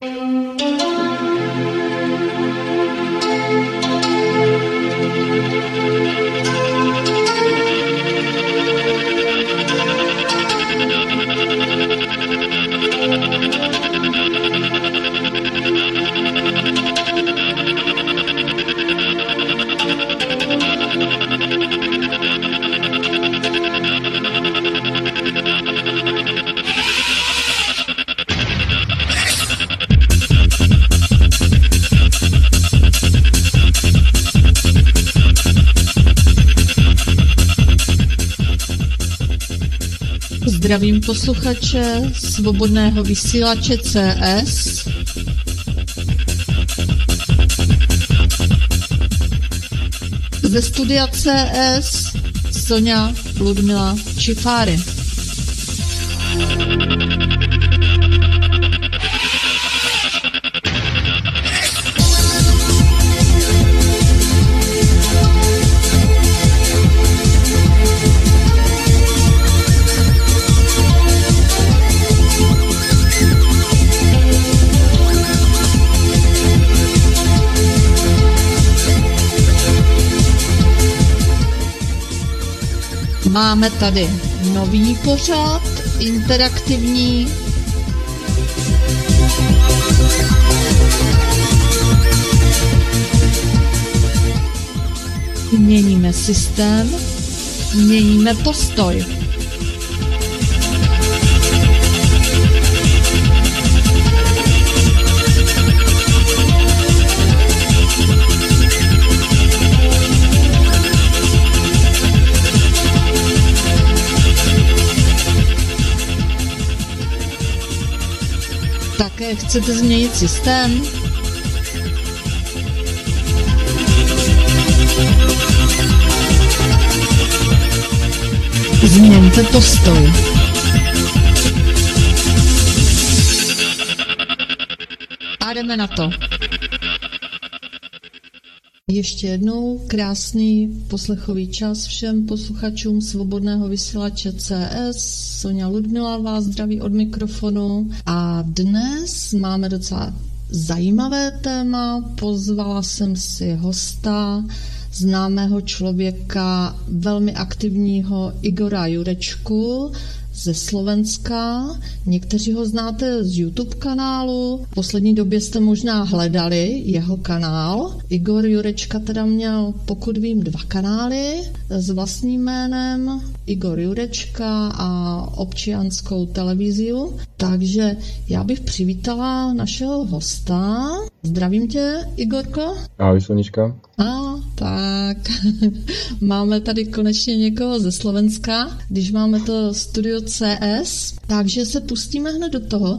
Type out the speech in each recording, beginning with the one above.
Thank you. Zdravím posluchače svobodného vysílače CS. Ze studia CS Sonja Ludmila Čifáry. Máme tady nový pořad, interaktivní. Měníme systém, měníme postoj. Chcete změnit systém? Změňte postoj. A jdeme na to. Ještě jednou krásný poslechový čas všem posluchačům svobodného vysílače CS. Sonja Ludmila vás zdraví od mikrofonu a dnes máme docela zajímavé téma. Pozvala jsem si hosta, známého člověka, velmi aktivního Igora Jurečku, ze Slovenska. Někteří ho znáte z YouTube kanálu. V poslední době jste možná hledali jeho kanál. Igor Jurečka teda měl, pokud vím, dva kanály s vlastním jménem. Igor Jurečka a občianskou televiziu. Takže já bych přivítala našeho hosta. Zdravím tě, Igorko. Ahoj, Sonička. A tak, máme tady konečně někoho ze Slovenska, když máme to studio CS, takže se pustíme hned do toho.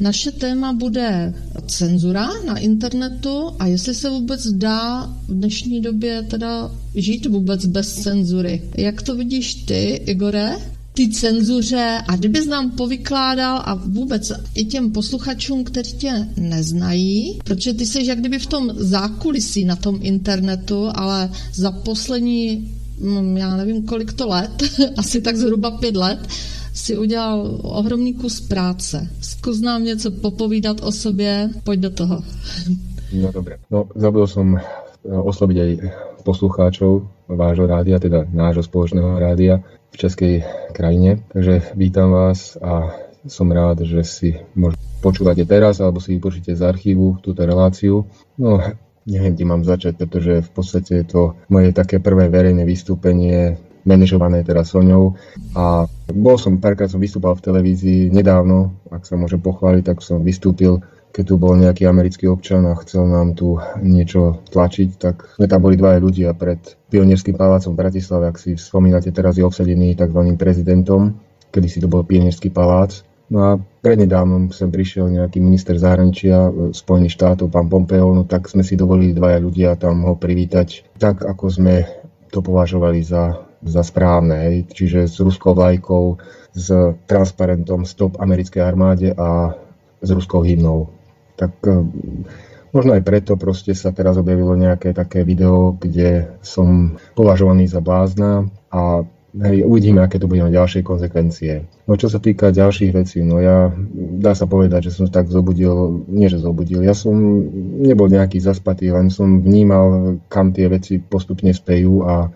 Naše téma bude cenzura na internetu a jestli se vůbec dá v dnešní době teda žít vůbec bez cenzury. Jak to vidíš ty, Igore? ty cenzuře a kdybys nám povykládal a vůbec i těm posluchačům, kteří tě neznají, protože ty jsi jak kdyby v tom zákulisí na tom internetu, ale za poslední, mm, já nevím kolik to let, asi tak zhruba pět let, si udělal ohromný kus práce. Zkus nám něco popovídat o sobě, pojď do toho. No dobre. No, zabudol som osloviť aj poslucháčov vášho rádia, teda nášho spoločného rádia v českej krajine. Takže vítam vás a som rád, že si možno počúvate teraz alebo si vypočíte z archívu túto reláciu. No, neviem, kde mám začať, pretože v podstate je to moje také prvé verejné vystúpenie manažované teda Soňou a bol som, párkrát som vystúpal v televízii nedávno, ak sa môžem pochváliť, tak som vystúpil keď tu bol nejaký americký občan a chcel nám tu niečo tlačiť, tak sme tam boli dvaja ľudia pred Pionierským palácom v Bratislave, ak si spomínate, teraz je obsadený tzv. prezidentom, kedy si to bol Pionierský palác. No a prednedávnom sem prišiel nejaký minister zahraničia Spojených štátov, pán Pompeo, no tak sme si dovolili dvaja ľudia tam ho privítať tak, ako sme to považovali za, za správne. Hej. Čiže s ruskou vlajkou, s transparentom Stop americkej armáde a s ruskou hymnou tak eh, možno aj preto proste sa teraz objavilo nejaké také video, kde som považovaný za blázna a hej, uvidíme, aké to bude mať ďalšie konsekvencie. No čo sa týka ďalších vecí, no ja, dá sa povedať, že som tak zobudil, nie že zobudil, ja som nebol nejaký zaspatý, len som vnímal, kam tie veci postupne spejú a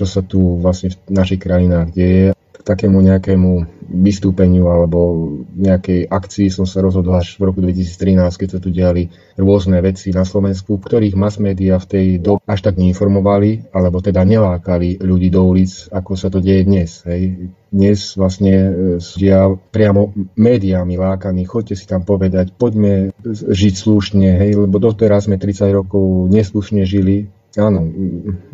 čo sa tu vlastne v našich krajinách deje k takému nejakému vystúpeniu alebo nejakej akcii som sa rozhodol až v roku 2013, keď sa tu diali rôzne veci na Slovensku, ktorých mass media v tej dobe až tak neinformovali, alebo teda nelákali ľudí do ulic, ako sa to deje dnes. Hej. Dnes vlastne dia e, priamo médiami lákaní, choďte si tam povedať, poďme žiť slušne, hej, lebo doteraz sme 30 rokov neslušne žili, Áno,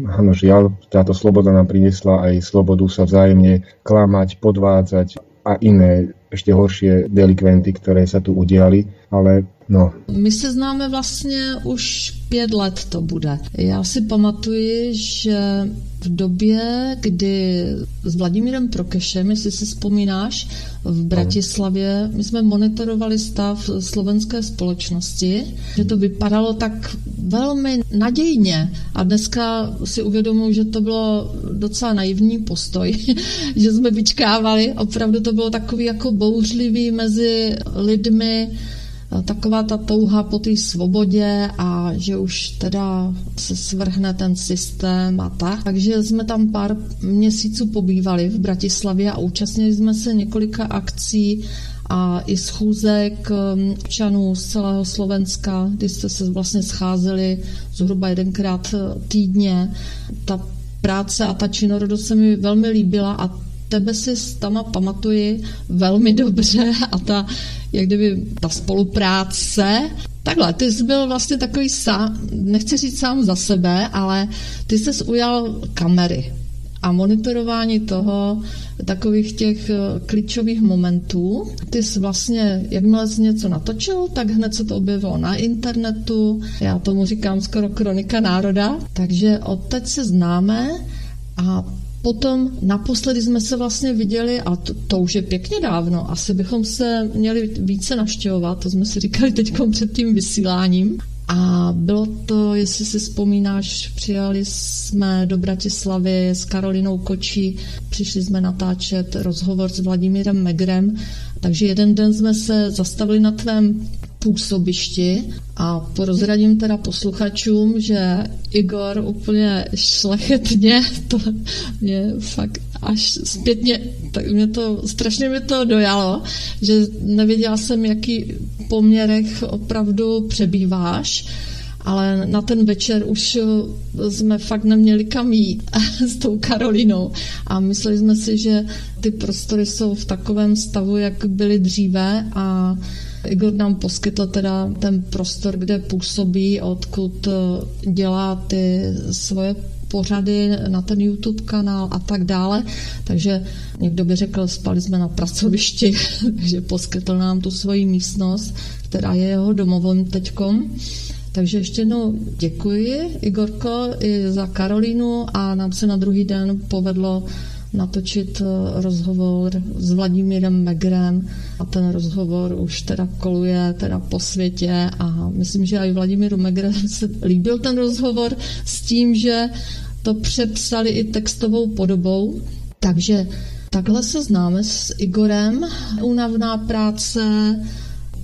áno, žiaľ, táto sloboda nám priniesla aj slobodu sa vzájemne klamať, podvádzať a iné ešte horšie delikventy, ktoré sa tu udiali, ale no. My se známe vlastně už pět let to bude. Já si pamatuji, že v době, kdy s Vladimírem Prokešem, jestli si vzpomínáš, v Bratislavě, my jsme monitorovali stav slovenské společnosti, že to vypadalo tak velmi nadějně a dneska si uvědomuji, že to bylo docela naivní postoj, že jsme vyčkávali, opravdu to bylo takový jako bouřlivý mezi lidmi, taková ta touha po té svobodě a že už teda se svrhne ten systém a tak. Takže jsme tam pár měsíců pobývali v Bratislavě a účastnili jsme se několika akcí a i schůzek um, občanů z celého Slovenska, kdy jste se vlastně scházeli zhruba jedenkrát týdně. Ta práce a ta činorodost se mi velmi líbila a tebe si tam pamatuji velmi dobře a ta, jak kdyby ta spolupráce, Takhle, ty jsi byl vlastně takový sám, nechci říct sám za sebe, ale ty jsi ujal kamery a monitorování toho, takových těch eh, klíčových momentů. Ty jsi vlastně, jakmile jsi něco natočil, tak hned se to objevilo na internetu. Já tomu říkám skoro kronika národa. Takže od teď se známe a Potom naposledy jsme se vlastně viděli, a to, to už je pěkně dávno, asi bychom se měli více navštěvovat, to jsme si říkali teď před tím vysíláním. A bylo to, jestli si vzpomínáš, přijali jsme do Bratislavy s Karolinou Kočí, přišli jsme natáčet rozhovor s Vladimírem Megrem, takže jeden den jsme se zastavili na tvém působišti a porozradím teda posluchačům, že Igor úplně šlechetně, to mě fakt až zpětně, tak mě to, strašně mi to dojalo, že nevěděla jsem, jaký poměrech opravdu přebýváš, ale na ten večer už jsme fakt neměli kam jít s tou Karolinou a mysleli jsme si, že ty prostory jsou v takovém stavu, jak byly dříve a Igor nám poskytl teda ten prostor, kde působí, odkud eh, dělá ty svoje pořady na ten YouTube kanál a tak dále. Takže někdo by řekl, spali jsme na pracovišti, takže poskytl nám tu svoji místnost, která je jeho domovem teďkom. Takže ještě jednou děkuji, Igorko, i za Karolínu a nám se na druhý den povedlo natočit eh, rozhovor s Vladimírem Megrem a ten rozhovor už teda koluje teda po světě a myslím, že i Vladimíru Megrem se líbil ten rozhovor s tím, že to přepsali i textovou podobou, takže takhle se známe s Igorem. Únavná práce,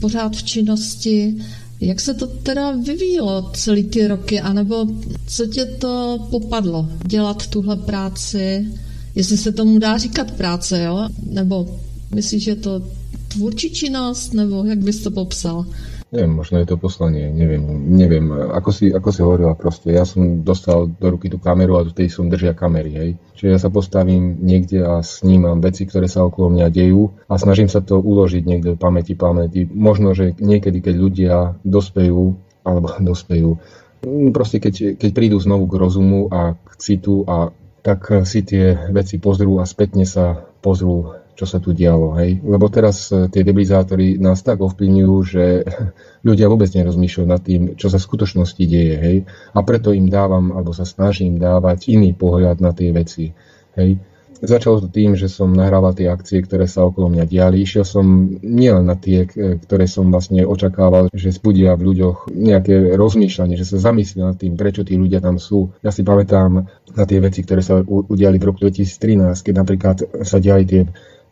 pořád v činnosti. Jak se to teda vyvíjelo celý ty roky, anebo co tě to popadlo dělat tuhle práci? Jestli se tomu dá říkat práce, jo? Nebo myslíš, že to tvůrčí činnost, nebo jak bys to popsal? Neviem, možno je to poslanie, neviem, neviem. Ako si, ako si hovorila proste, ja som dostal do ruky tú kameru a tej som držia kamery, hej. Čiže ja sa postavím niekde a snímam veci, ktoré sa okolo mňa dejú a snažím sa to uložiť niekde v pamäti, pamäti. Možno, že niekedy, keď ľudia dospejú, alebo dospejú, proste keď, keď prídu znovu k rozumu a k citu a tak si tie veci pozrú a spätne sa pozrú, čo sa tu dialo. Hej? Lebo teraz e, tie debilizátory nás tak ovplyvňujú, že ľudia vôbec nerozmýšľajú nad tým, čo sa v skutočnosti deje. Hej? A preto im dávam, alebo sa snažím dávať iný pohľad na tie veci. Hej? Začalo to tým, že som nahrával tie akcie, ktoré sa okolo mňa diali. Išiel som nielen na tie, ktoré som vlastne očakával, že zbudia v ľuďoch nejaké rozmýšľanie, že sa zamyslia nad tým, prečo tí ľudia tam sú. Ja si pamätám na tie veci, ktoré sa udiali v roku 2013, keď napríklad sa diali tie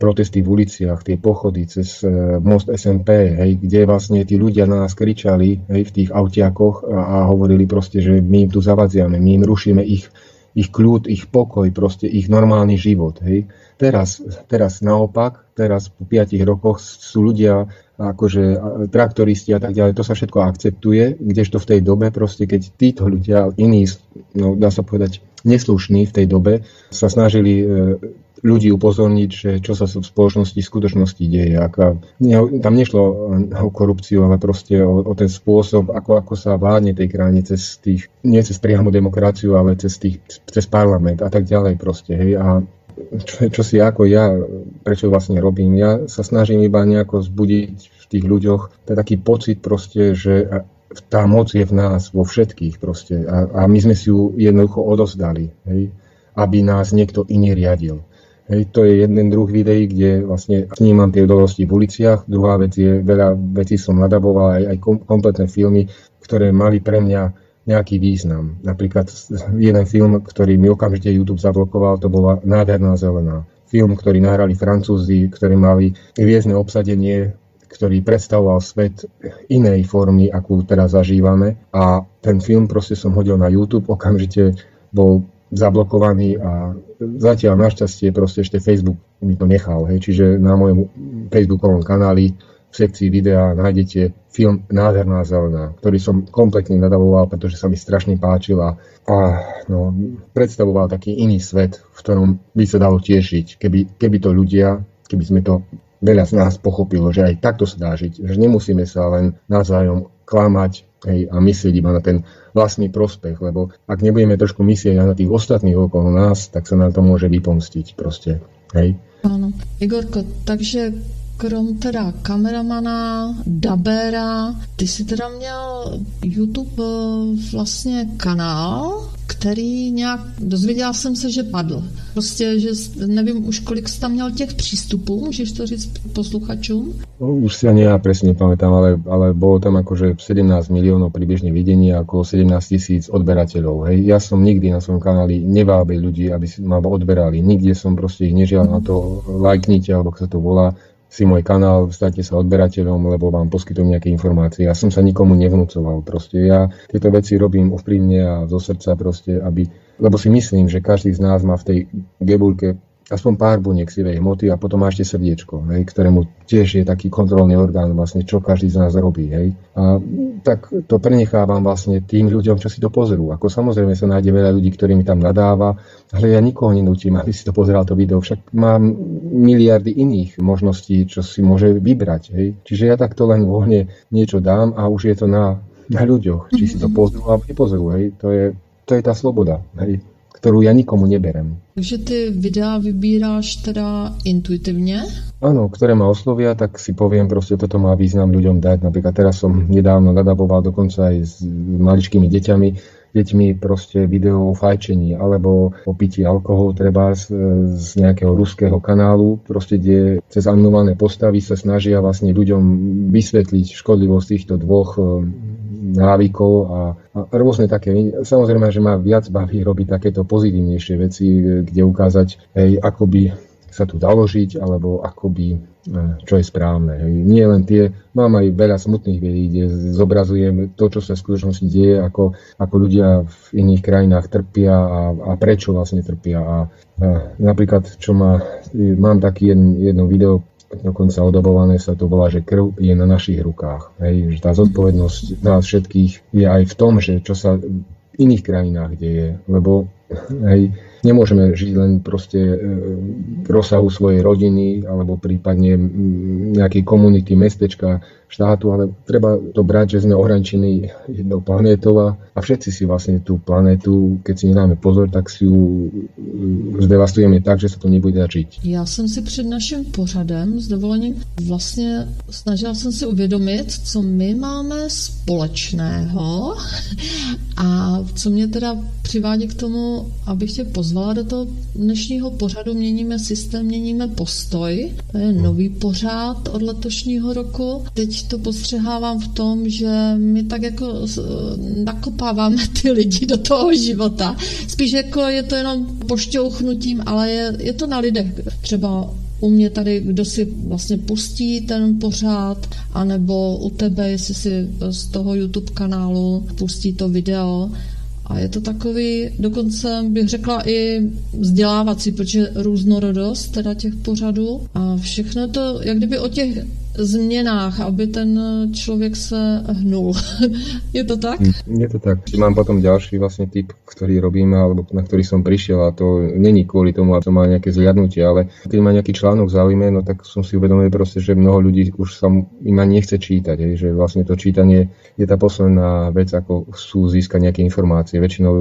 protesty v uliciach, tie pochody cez e, most SMP, hej, kde vlastne tí ľudia na nás kričali hej, v tých autiakoch a, a hovorili proste, že my im tu zavadziame, my im rušíme ich, ich kľud, ich pokoj, proste ich normálny život. Hej. Teraz, teraz naopak, teraz po piatich rokoch sú ľudia akože traktoristi a tak ďalej, to sa všetko akceptuje, kdežto v tej dobe proste, keď títo ľudia, iní, no dá sa povedať, neslušní v tej dobe, sa snažili e, ľudí upozorniť, že čo sa v spoločnosti v skutočnosti deje. Aká, tam nešlo o korupciu, ale proste o, o ten spôsob, ako, ako sa vládne tej krajine cez tých, nie cez priamu demokraciu, ale cez, tých, cez parlament a tak ďalej proste. Hej. A čo, čo si ako ja, prečo vlastne robím, ja sa snažím iba nejako zbudiť v tých ľuďoch taký pocit proste, že tá moc je v nás, vo všetkých proste. A, a my sme si ju jednoducho odozdali, hej, aby nás niekto iný riadil. Hej, to je jeden druh videí, kde vlastne snímam tie udalosti v uliciach. Druhá vec je, veľa vecí som nadaboval, aj, aj kompletné filmy, ktoré mali pre mňa nejaký význam. Napríklad jeden film, ktorý mi okamžite YouTube zablokoval, to bola Nádherná zelená. Film, ktorý nahrali Francúzi, ktorí mali hviezdne obsadenie, ktorý predstavoval svet inej formy, akú teraz zažívame. A ten film proste som hodil na YouTube, okamžite bol zablokovaný a zatiaľ našťastie proste ešte Facebook mi to nechal. Hej. Čiže na mojom Facebookovom kanáli v sekcii videa nájdete film Nádherná zelená, ktorý som kompletne nadavoval, pretože sa mi strašne páčil a, no, predstavoval taký iný svet, v ktorom by sa dalo tiešiť, keby, keby to ľudia, keby sme to veľa z nás pochopilo, že aj takto sa dá žiť, že nemusíme sa len navzájom klamať hej, a myslieť iba na ten vlastný prospech, lebo ak nebudeme trošku myslieť na tých ostatných okolo nás, tak sa nám to môže vypomstiť proste. Hej? Áno. Igorko, takže krom teda kameramana, dabéra, ty si teda měl YouTube eh, vlastně kanál, který nějak, dozvěděla jsem se, že padl. Prostě, že nevím už, kolik jsi tam měl těch přístupů, můžeš to říct posluchačům? No, už si ani ja presne nepamätám, ale, ale bolo tam akože 17 miliónov približne videní a okolo 17 tisíc odberateľov. Hej. Ja som nikdy na svojom kanáli nevábil ľudí, aby si ma odberali. Nikde som proste ich nežial na to lajknite, alebo sa to volá si môj kanál, stante sa odberateľom, lebo vám poskytujem nejaké informácie. Ja som sa nikomu nevnúcoval. Proste ja tieto veci robím úprimne a zo srdca proste, aby, lebo si myslím, že každý z nás má v tej gebulke aspoň pár buniek sivej hmoty a potom má ešte srdiečko, hej, ktorému tiež je taký kontrolný orgán, vlastne čo každý z nás robí. Hej. A tak to prenechávam vlastne tým ľuďom, čo si to pozrú. Ako samozrejme sa nájde veľa ľudí, ktorí mi tam nadáva, ale ja nikoho nenútim, aby si to pozeral to video. Však mám miliardy iných možností, čo si môže vybrať. Hej. Čiže ja takto len voľne niečo dám a už je to na, na ľuďoch, či si to pozrú alebo nepozrú. Hej. To, je, to je tá sloboda. Hej ktorú ja nikomu neberem. Takže ty videa vybíráš teda intuitivne? Áno, ktoré ma oslovia, tak si poviem, proste toto má význam ľuďom dať. Napríklad teraz som nedávno nadaboval dokonca aj s maličkými deťami, deťmi proste video o fajčení alebo o pití alkoholu treba z, z nejakého ruského kanálu, proste kde cez animované postavy sa snažia vlastne ľuďom vysvetliť škodlivosť týchto dvoch návykov a, a rôzne také. Samozrejme, že ma viac baví robiť takéto pozitívnejšie veci, kde ukázať, hej, ako by sa tu dalo žiť, alebo ako by, e, čo je správne. Hej. Nie len tie, mám aj veľa smutných videí, kde zobrazujem to, čo sa v skutočnosti deje, ako, ako ľudia v iných krajinách trpia a, a prečo vlastne trpia. A, a napríklad, čo má, mám taký jeden, jedno video, dokonca odobované sa to volá, že krv je na našich rukách. Hej, že tá zodpovednosť nás všetkých je aj v tom, že čo sa v iných krajinách deje, lebo hej, nemôžeme žiť len proste e, v rozsahu svojej rodiny alebo prípadne nejakej komunity, mestečka. štátu, ale treba to brať, že sme ohraničení jednou planétou a, všetci si vlastne tú planétu, keď si nedáme pozor, tak si ju e, zdevastujeme tak, že sa to nebude dať žiť. Já jsem si před naším pořadem s dovolením vlastně snažila jsem si uvědomit, co my máme společného a co mě teda přivádí k tomu, abych tě pozvala do toho dnešního pořadu Měníme systém, měníme postoj. To je nový pořád od letošního roku. Teď to postřehávám v tom, že my tak jako nakopáváme ty lidi do toho života. Spíš jako je to jenom pošťouchnutím, ale je, je to na lidech. Třeba u mě tady, kdo si vlastně pustí ten pořád, anebo u tebe, jestli si z toho YouTube kanálu pustí to video, a je to takový, dokonce bych řekla i vzdělávací, protože různorodost teda těch pořadů a všechno to, jak kdyby o těch změnách, aby ten člověk se hnul. je to tak? Je to tak. Mám potom ďalší vlastne typ, ktorý robím, alebo na ktorý som prišiel a to není kvôli tomu, aby to má nejaké zliadnutie, ale keď ma nejaký článok zaujíma, no tak som si uvedomil proste, že mnoho ľudí už sa im ani nechce čítať, že vlastne to čítanie je tá posledná vec, ako sú získať nejaké informácie. Väčšinou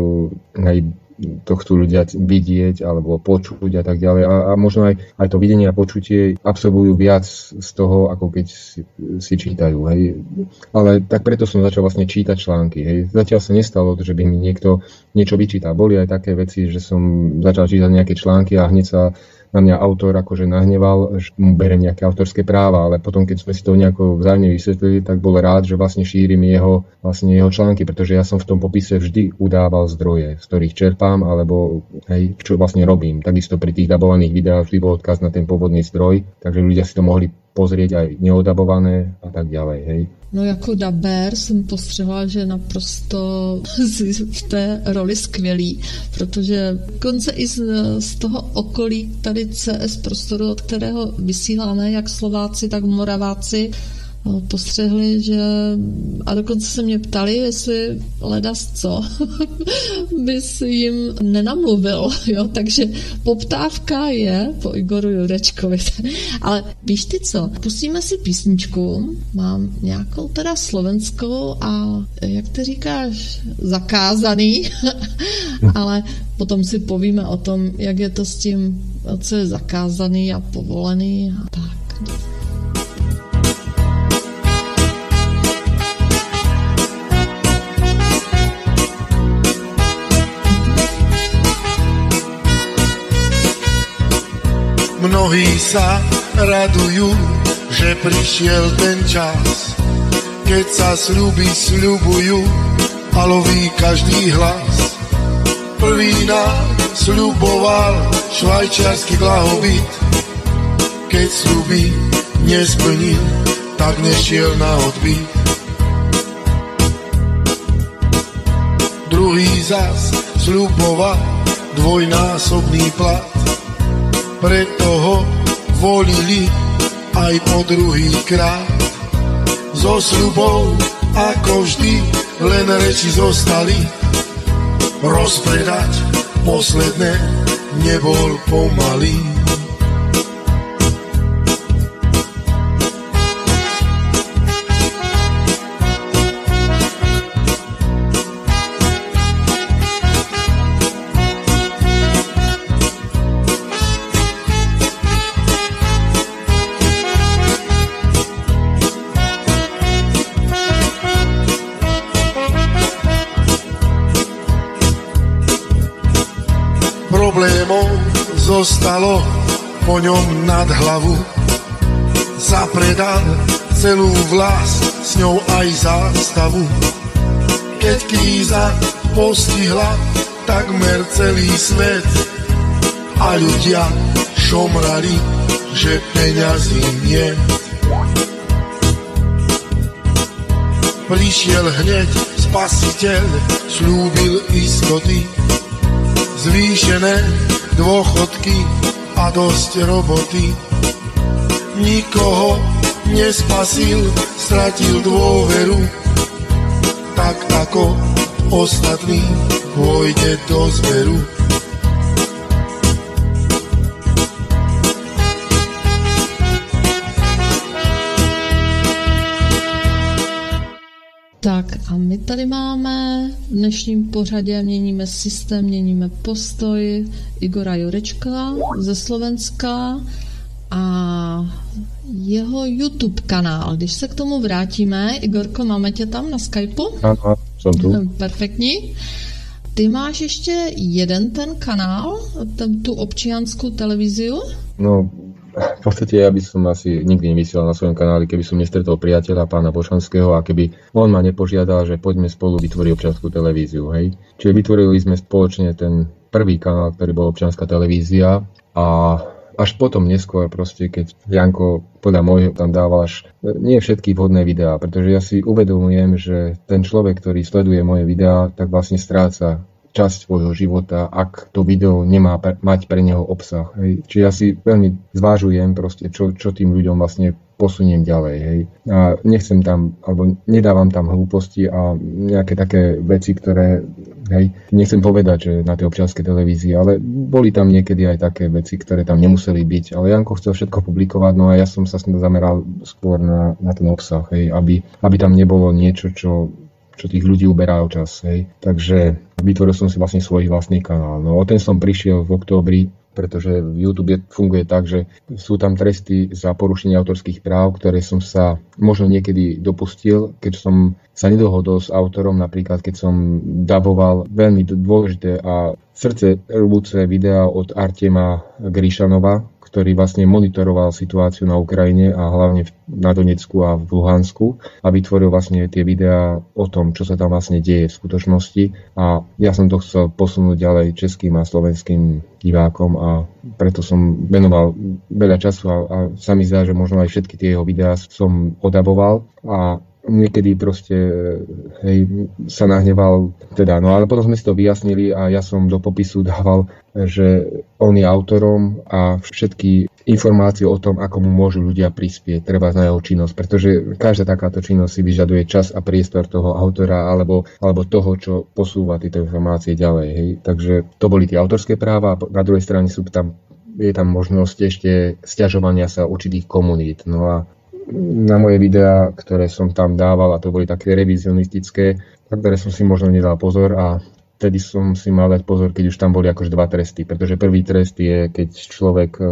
aj to chcú ľudia vidieť alebo počuť a tak ďalej. A, a možno aj, aj to videnie a počutie absorbujú viac z toho, ako keď si, si čítajú. Hej. Ale tak preto som začal vlastne čítať články. Hej. Zatiaľ sa nestalo, že by mi niekto niečo vyčítal. Boli aj také veci, že som začal čítať nejaké články a hneď sa na mňa autor akože nahneval, že mu bere nejaké autorské práva, ale potom, keď sme si to nejako vzájomne vysvetlili, tak bol rád, že vlastne šírim jeho, vlastne jeho články, pretože ja som v tom popise vždy udával zdroje, z ktorých čerpám, alebo hej, čo vlastne robím. Takisto pri tých dabovaných videách vždy bol odkaz na ten pôvodný zdroj, takže ľudia si to mohli pozrieť aj neodabované a tak ďalej. Hej. No jako daber jsem postřehla, že naprosto v té roli skvělý, protože konce i z, z toho okolí tady CS prostoru, od kterého vysíláme jak Slováci, tak Moraváci, postřehli, že a dokonce se mě ptali, jestli ledas co bys jim nenamluvil, jo, takže poptávka je po Igoru Jurečkovi. Ale víš ty co, pustíme si písničku, mám nějakou teda slovenskou a jak ty říkáš, zakázaný, ale potom si povíme o tom, jak je to s tím, co je zakázaný a povolený a tak. Mnohí sa radujú, že prišiel ten čas, keď sa sľuby sľubujú a loví každý hlas. Prvý nám sľuboval švajčiarsky blahobyt, keď sľuby nesplnil, tak nešiel na odbyt. Druhý zas sľuboval dvojnásobný plat, preto ho volili aj po druhý krát. So sľubou, ako vždy, len reči zostali. Rozpredať posledné nebol pomalý. Zostalo po ňom nad hlavu. Zapredal celú vlast, s ňou aj zástavu. Keď kríza postihla takmer celý svet a ľudia šomrali, že peňazí nie. Prišiel hneď spasiteľ, slúbil istoty, zvýšené dôchodky a dosť roboty. Nikoho nespasil, stratil dôveru, tak ako ostatní pôjde do zberu. A my tady máme v dnešním pořadě, měníme systém, měníme postoj Igora Jurečka ze Slovenska a jeho YouTube kanál. Když se k tomu vrátíme, Igorko, máme tě tam na Skypeu? Ano, jsem tu. Perfektní. Ty máš ještě jeden ten kanál, ten, tu občianskou televíziu? No, v podstate ja by som asi nikdy nevysielal na svojom kanáli, keby som nestretol priateľa pána Bošanského a keby on ma nepožiadal, že poďme spolu vytvoriť občianskú televíziu. Hej. Čiže vytvorili sme spoločne ten prvý kanál, ktorý bol občianská televízia a až potom neskôr proste, keď Janko podľa môjho tam dával až nie všetky vhodné videá, pretože ja si uvedomujem, že ten človek, ktorý sleduje moje videá, tak vlastne stráca časť svojho života, ak to video nemá pre, mať pre neho obsah. Hej. Čiže ja si veľmi zvážujem proste, čo, čo tým ľuďom vlastne posuniem ďalej. Hej. A nechcem tam, alebo nedávam tam hlúposti a nejaké také veci, ktoré, hej, nechcem povedať, že na tej občianskej televízii, ale boli tam niekedy aj také veci, ktoré tam nemuseli byť. Ale Janko chcel všetko publikovať, no a ja som sa zameral skôr na, na ten obsah, hej, aby, aby tam nebolo niečo, čo čo tých ľudí uberá o čas. Hej. Takže vytvoril som si vlastne svoj vlastný kanál. No o ten som prišiel v októbri, pretože v YouTube funguje tak, že sú tam tresty za porušenie autorských práv, ktoré som sa možno niekedy dopustil, keď som sa nedohodol s autorom, napríklad keď som daboval veľmi dôležité a srdce rvúce videá od Artema Gríšanova, ktorý vlastne monitoroval situáciu na Ukrajine a hlavne na Donecku a v Luhansku a vytvoril vlastne tie videá o tom, čo sa tam vlastne deje v skutočnosti a ja som to chcel posunúť ďalej českým a slovenským divákom a preto som venoval veľa času a, a sa mi zdá, že možno aj všetky tie jeho videá som odaboval. A niekedy proste hej, sa nahneval, teda, no ale potom sme si to vyjasnili a ja som do popisu dával, že on je autorom a všetky informácie o tom, ako mu môžu ľudia prispieť, treba na jeho činnosť, pretože každá takáto činnosť si vyžaduje čas a priestor toho autora alebo, alebo toho, čo posúva tieto informácie ďalej. Hej. Takže to boli tie autorské práva a na druhej strane sú tam je tam možnosť ešte stiažovania sa určitých komunít. No a na moje videá, ktoré som tam dával, a to boli také revizionistické, na ktoré som si možno nedal pozor a vtedy som si mal dať pozor, keď už tam boli akož dva tresty, pretože prvý trest je, keď človek e,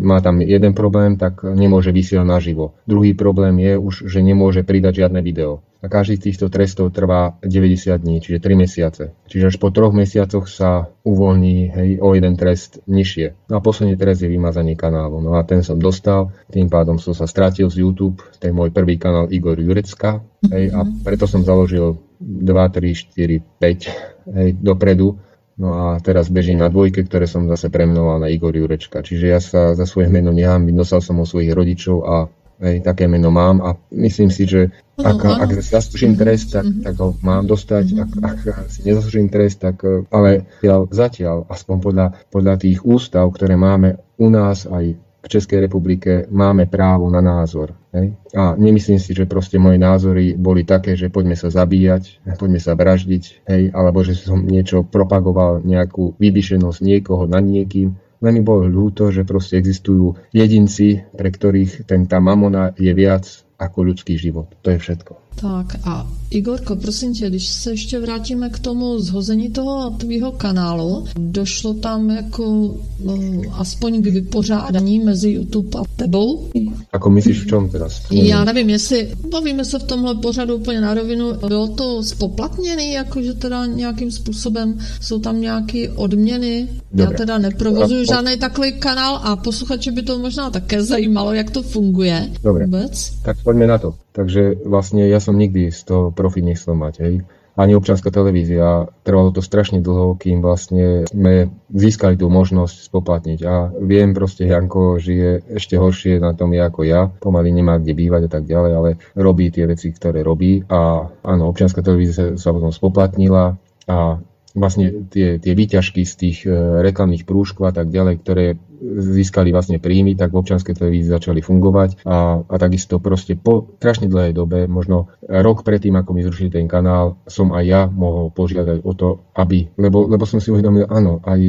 má tam jeden problém, tak nemôže vysielať naživo. Druhý problém je už, že nemôže pridať žiadne video a každý z týchto trestov trvá 90 dní, čiže 3 mesiace. Čiže až po troch mesiacoch sa uvoľní hej, o jeden trest nižšie. No a posledný trest je vymazanie kanálu. No a ten som dostal, tým pádom som sa stratil z YouTube, ten môj prvý kanál Igor Jurecka, hej, a mhm. preto som založil 2, 3, 4, 5 hej, dopredu, No a teraz bežím na dvojke, ktoré som zase premenoval na Igor Jurečka. Čiže ja sa za svoje meno nehám, nosal som o svojich rodičov a hej, také meno mám a myslím si, že ak, ak zaslúžim trest, tak, mhm. tak ho mám dostať, ak, mhm. ak si nezaslúžim trest, tak eh, ale zatiaľ, aspoň podľa, podľa tých ústav, ktoré máme u nás aj v Českej republike, máme právo na názor. Hej? A nemyslím si, že proste moje názory boli také, že poďme sa zabíjať, poďme sa vraždiť, hej? alebo že som niečo propagoval, nejakú vybyšenosť niekoho nad niekým. Len mi bolo ľúto, že proste existujú jedinci, pre ktorých ten tá mamona je viac ako ľudský život. To je všetko. Tak a Igorko, prosím tě, když se ještě vrátíme k tomu zhození toho tvýho kanálu, došlo tam jako no, aspoň k vypořádání mezi YouTube a tebou? Ako myslíš v čom teraz? Já nevím, jestli bavíme se v tomhle pořadu úplně na rovinu, bylo to spoplatněný, jakože teda nějakým způsobem jsou tam nějaké odměny. Dobre. Já teda neprovozuju žádný takový kanál a posluchače by to možná také zajímalo, jak to funguje Dobre. vůbec. Tak poďme na to. Takže vlastne ja som nikdy z toho profit nechcel mať. Hej. Ani občanská televízia. Trvalo to strašne dlho, kým vlastne sme získali tú možnosť spoplatniť. A viem proste, Janko žije ešte horšie na tom je ako ja. Pomaly nemá kde bývať a tak ďalej, ale robí tie veci, ktoré robí. A áno, občianská televízia sa potom spoplatnila a vlastne tie, tie výťažky z tých e, reklamných prúžkov a tak ďalej, ktoré získali vlastne príjmy, tak v občianskej televízii začali fungovať a, a takisto proste po strašne dlhej dobe, možno rok predtým, ako mi zrušili ten kanál, som aj ja mohol požiadať o to, aby, lebo, lebo som si uvedomil, áno, aj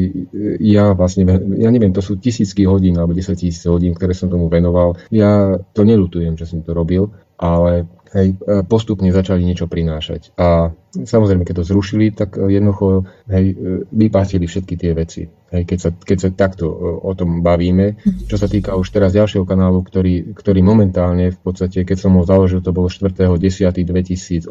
ja vlastne, ja neviem, to sú tisícky hodín alebo 10 tisíc hodín, ktoré som tomu venoval. Ja to nelutujem, že som to robil, ale hej, e, postupne začali niečo prinášať. A samozrejme, keď to zrušili, tak e, jednoducho hej, e, vypátili všetky tie veci. Hej, keď, sa, keď sa takto o tom bavíme. Čo sa týka už teraz ďalšieho kanálu, ktorý, ktorý momentálne v podstate, keď som ho založil, to bolo 4.10.2018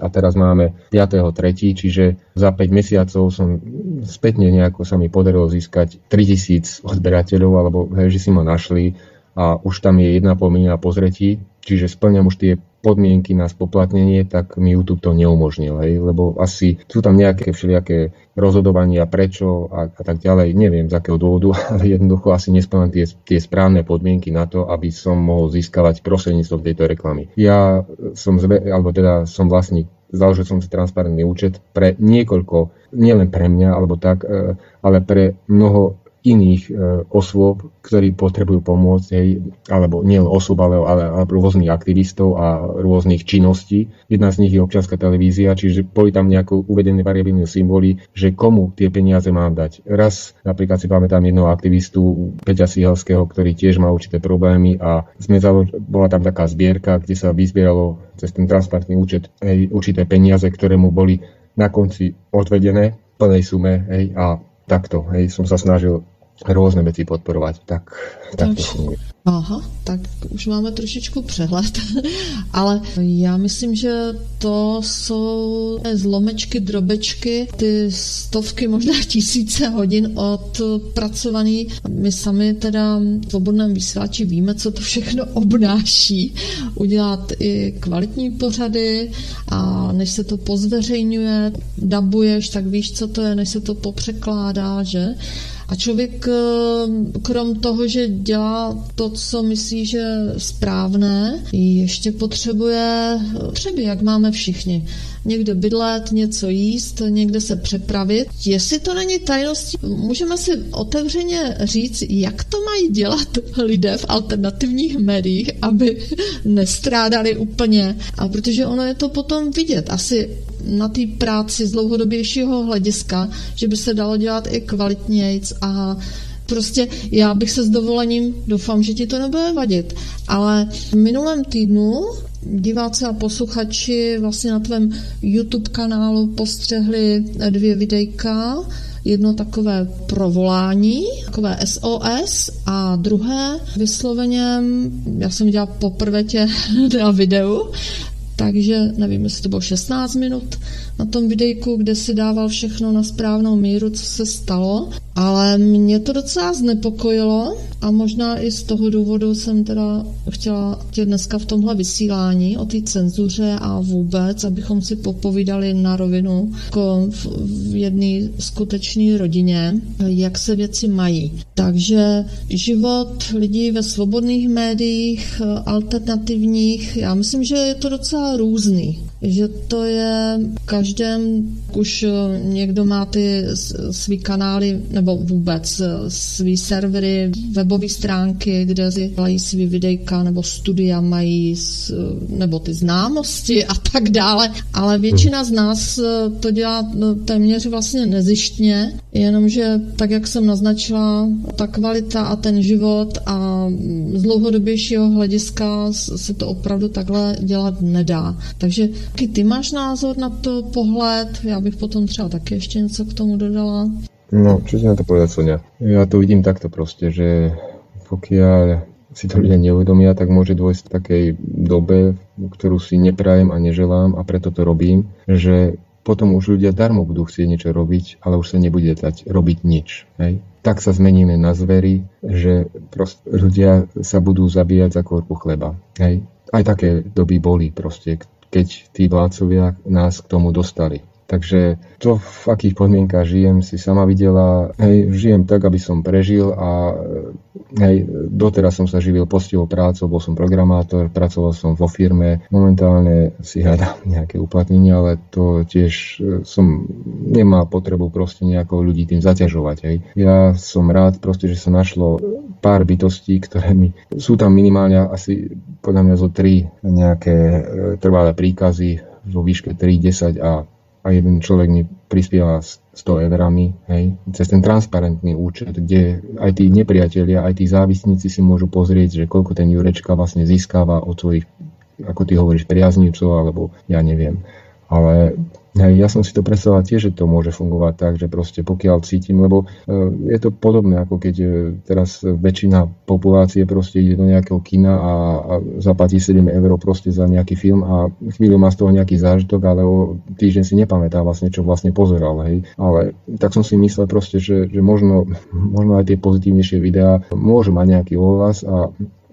a teraz máme 5.3., čiže za 5 mesiacov som spätne nejako sa mi podarilo získať 3000 odberateľov, alebo hej, že si ma našli a už tam je 1,5 milióna pozretí, čiže splňam už tie podmienky na spoplatnenie, tak mi YouTube to neumožnil, hej, lebo asi sú tam nejaké všelijaké rozhodovania, prečo a, a tak ďalej, neviem z akého dôvodu, ale jednoducho asi nesplňam tie, tie správne podmienky na to, aby som mohol získavať prostredníctvom tejto reklamy. Ja som, zve, alebo teda som vlastník založil som si transparentný účet pre niekoľko, nielen pre mňa, alebo tak, e, ale pre mnoho iných e, osôb, ktorí potrebujú pomôcť, hej, alebo nie osôb, ale, ale, ale rôznych aktivistov a rôznych činností. Jedna z nich je občianská televízia, čiže boli tam nejako uvedené variabilné symboly, že komu tie peniaze mám dať. Raz napríklad si pamätám jednoho aktivistu Peťa Sihelského, ktorý tiež má určité problémy a sme založ- bola tam taká zbierka, kde sa vyzbieralo cez ten transparentný účet hej, určité peniaze, ktoré mu boli na konci odvedené plnej sume hej, a takto, hej, som sa snažil rôzne veci podporovať. Tak, tak to funguje. Aha, tak už máme trošičku přehled, ale já myslím, že to jsou zlomečky, drobečky, ty stovky, možná tisíce hodin od pracovaný. My sami teda v svobodném vysílači víme, co to všechno obnáší. Udělat i kvalitní pořady a než se to pozveřejňuje, dabuješ, tak víš, co to je, než se to popřekládá, že? A člověk eh, krom toho, že dělá to, co myslí, že správné, ještě potřebuje třeba, jak máme všichni. Někde bydlet, něco jíst, někde se přepravit. Jestli to není tajností, můžeme si otevřeně říct, jak to mají dělat lidé v alternativních médiích, aby nestrádali úplně. A protože ono je to potom vidět. Asi na té práci z dlouhodobějšího hlediska, že by se dalo dělat i kvalitnějc a prostě já bych se s dovolením, doufám, že ti to nebude vadit, ale v minulém týdnu diváci a posluchači vlastně na tvém YouTube kanálu postřehli dvě videjka, jedno takové provolání, takové SOS a druhé vysloveně, já jsem dělala poprvé tě na videu, takže nevím, jestli to bylo 16 minut na tom videjku, kde si dával všechno na správnou míru, co se stalo, ale mě to docela znepokojilo a možná i z toho důvodu jsem teda chtěla tě dneska v tomhle vysílání o té cenzuře a vůbec, abychom si popovídali na rovinu jako v jedné skutečné rodině, jak se věci mají. Takže život lidí ve svobodných médiích, alternativních, já myslím, že je to docela různý že to je každém, už eh, někdo má ty svý kanály, nebo vůbec eh, svý servery, webové stránky, kde si dělají svý videjka nebo studia mají, nebo ty známosti a tak dále, ale většina z nás eh, to dělá no, téměř vlastně nezištně, jenomže tak, jak jsem naznačila, ta kvalita a ten život a z dlouhodobějšího hlediska se to opravdu takhle dělat nedá. Takže Jaký ty máš názor na to pohled? Já bych potom třeba taky ještě něco k tomu dodala. No, si na to povedať, Sonia? Ja to vidím takto proste, že pokiaľ si to ľudia neuvedomia, tak môže dôjsť v takej dobe, ktorú si neprajem a neželám a preto to robím, že potom už ľudia darmo budú chcieť niečo robiť, ale už sa nebude dať robiť nič. Hej? Tak sa zmeníme na zvery, že ľudia sa budú zabíjať za korpu chleba. Hej? Aj také doby boli proste, keď tí vládcovia nás k tomu dostali. Takže to, v akých podmienkach žijem, si sama videla. Hej, žijem tak, aby som prežil a hej, doteraz som sa živil postivou prácou, bol som programátor, pracoval som vo firme. Momentálne si hľadám nejaké uplatnenie, ale to tiež e, som nemal potrebu proste nejako ľudí tým zaťažovať. Hej. Ja som rád proste, že sa našlo pár bytostí, ktoré mi sú tam minimálne asi podľa mňa zo tri nejaké e, trvalé príkazy vo výške 3, 10 a a jeden človek mi prispieva 100 eurami, hej, cez ten transparentný účet, kde aj tí nepriatelia, aj tí závisníci si môžu pozrieť, že koľko ten Jurečka vlastne získava od svojich ako ty hovoríš, priaznivcov, alebo ja neviem. Ale Hej, ja som si to predstavoval tiež, že to môže fungovať tak, že proste pokiaľ cítim, lebo e, je to podobné, ako keď e, teraz väčšina populácie proste ide do nejakého kina a, a zaplatí 7 eur proste za nejaký film a chvíľu má z toho nejaký zážitok, ale o týždeň si nepamätá vlastne, čo vlastne pozeral. Hej. Ale tak som si myslel proste, že, že možno, možno aj tie pozitívnejšie videá môžu mať nejaký ohlas a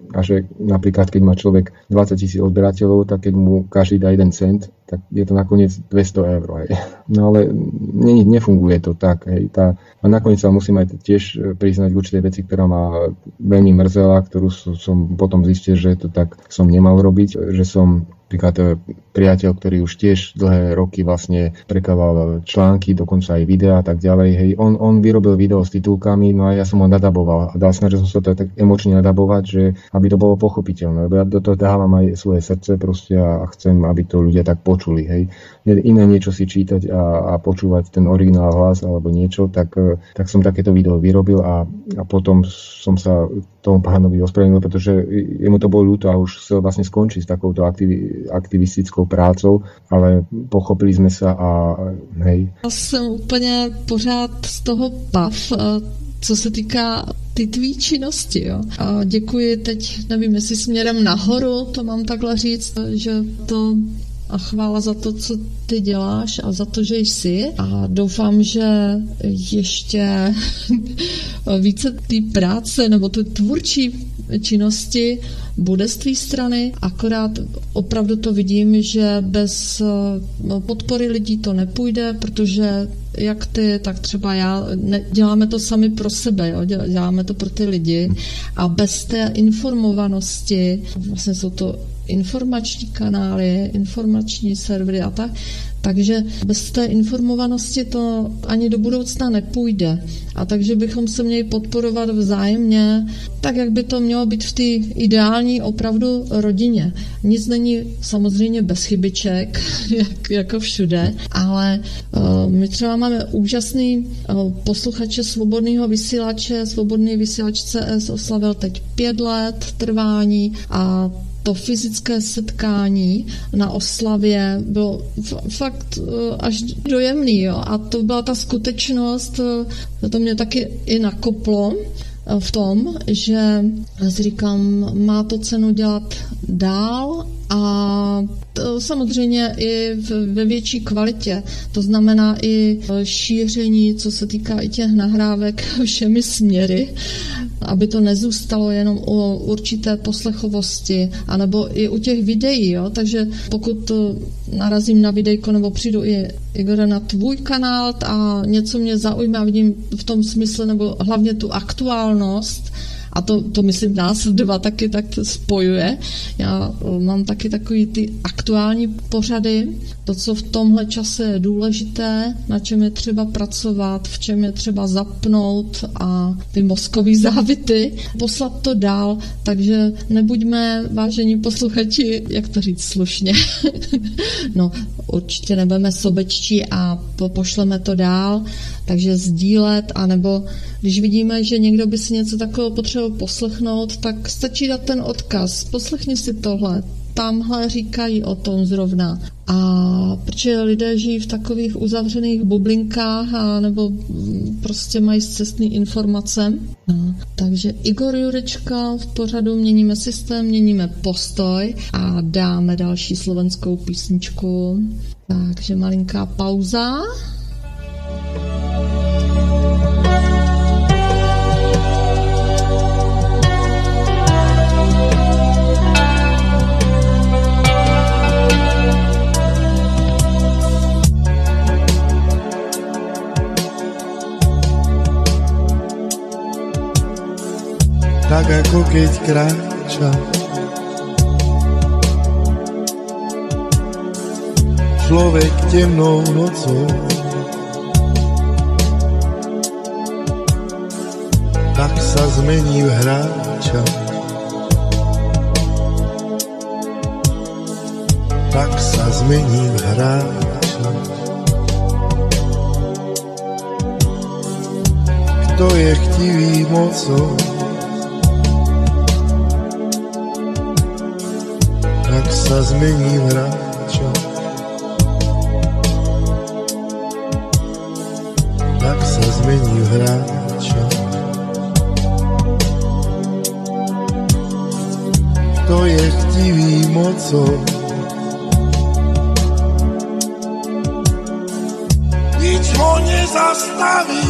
a že napríklad keď má človek 20 tisíc odberateľov, tak keď mu každý dá jeden cent, tak je to nakoniec 200 eur. Hej. No ale ne, nefunguje to tak. Hej. Tá, a nakoniec sa musím aj tiež priznať k určitej veci, ktorá ma veľmi mrzela, ktorú som potom zistil, že to tak som nemal robiť, že som Napríklad e, priateľ, ktorý už tiež dlhé roky vlastne prekával články, dokonca aj videá a tak ďalej. Hej, on, on vyrobil video s titulkami, no a ja som ho nadaboval. A dal snažil som sa to tak emočne nadabovať, že aby to bolo pochopiteľné. Lebo ja do toho dávam aj svoje srdce proste a chcem, aby to ľudia tak počuli. Hej. Iné niečo si čítať a, a počúvať ten originál hlas alebo niečo, tak, e, tak som takéto video vyrobil a, a potom som sa tomu pánovi ospravedlnil, pretože jemu to bolo ľúto a už chcel vlastne skončiť s takouto aktivitou aktivistickou prácou, ale pochopili jsme se a hej. Já jsem úplně pořád z toho bav, co se týká ty tvý činnosti. Jo. A děkuji teď, nevím, jestli směrem nahoru, to mám takhle říct, že to a chvála za to, co ty děláš a za to, že jsi. A doufám, že ještě více té práce nebo ty tvůrčí činnosti bude z tvý strany, akorát opravdu to vidím, že bez no, podpory lidí to nepůjde, protože jak ty, tak třeba já, ne, děláme to sami pro sebe, jo? děláme to pro ty lidi a bez té informovanosti, vlastně jsou to informační kanály, informační servery a tak, takže bez té informovanosti to ani do budoucna nepůjde. A takže bychom se měli podporovat vzájemně, tak jak by to mělo být v té ideální opravdu rodině. Nic není samozřejmě bez chybiček, jak, jako všude, ale uh, my třeba máme úžasný uh, posluchače svobodného vysílače, svobodný vysílač CS oslavil teď pět let trvání a to fyzické setkání na oslavě bylo fakt eh, až dojemný. Jo? A to byla ta skutečnost, eh, to mě taky i nakoplo eh, v tom, že říkám, má to cenu dělat dál a to samozřejmě i ve větší kvalitě. To znamená i šíření, co se týká i těch nahrávek všemi směry, aby to nezůstalo jenom o určité poslechovosti, anebo i u těch videí. Jo? Takže pokud narazím na videjko nebo přijdu i Igore na tvůj kanál a něco mě zaujme a vidím v tom smyslu, nebo hlavně tu aktuálnost, a to, to myslím nás dva taky tak spojuje. Já eh, mám taky takový ty aktuální pořady, to, co v tomhle čase je důležité, na čem je třeba pracovat, v čem je třeba zapnout a ty mozkový závity, poslat to dál, takže nebuďme, vážení posluchači, jak to říct slušně, no určitě nebudeme sobečtí a pošleme to dál, takže sdílet, anebo když vidíme, že někdo by si něco takového potřeboval poslechnout, tak stačí dát ten odkaz. Poslechni si tohle, tamhle říkají o tom zrovna. A protože lidé žijí v takových uzavřených bublinkách a nebo prostě mají cestný informace. No, takže Igor Jurečka v pořadu Měníme systém, měníme postoj a dáme další slovenskou písničku. Takže malinká pauza. Tak ako keď kráča. Človek temnou nocou tak sa zmení v hráča. Tak sa zmení v hráča. Kto je chtivý mocou, tak sa zmením hráča. Tak sa zmením hráča. Je chtivý mocou, nič ho nezastaví.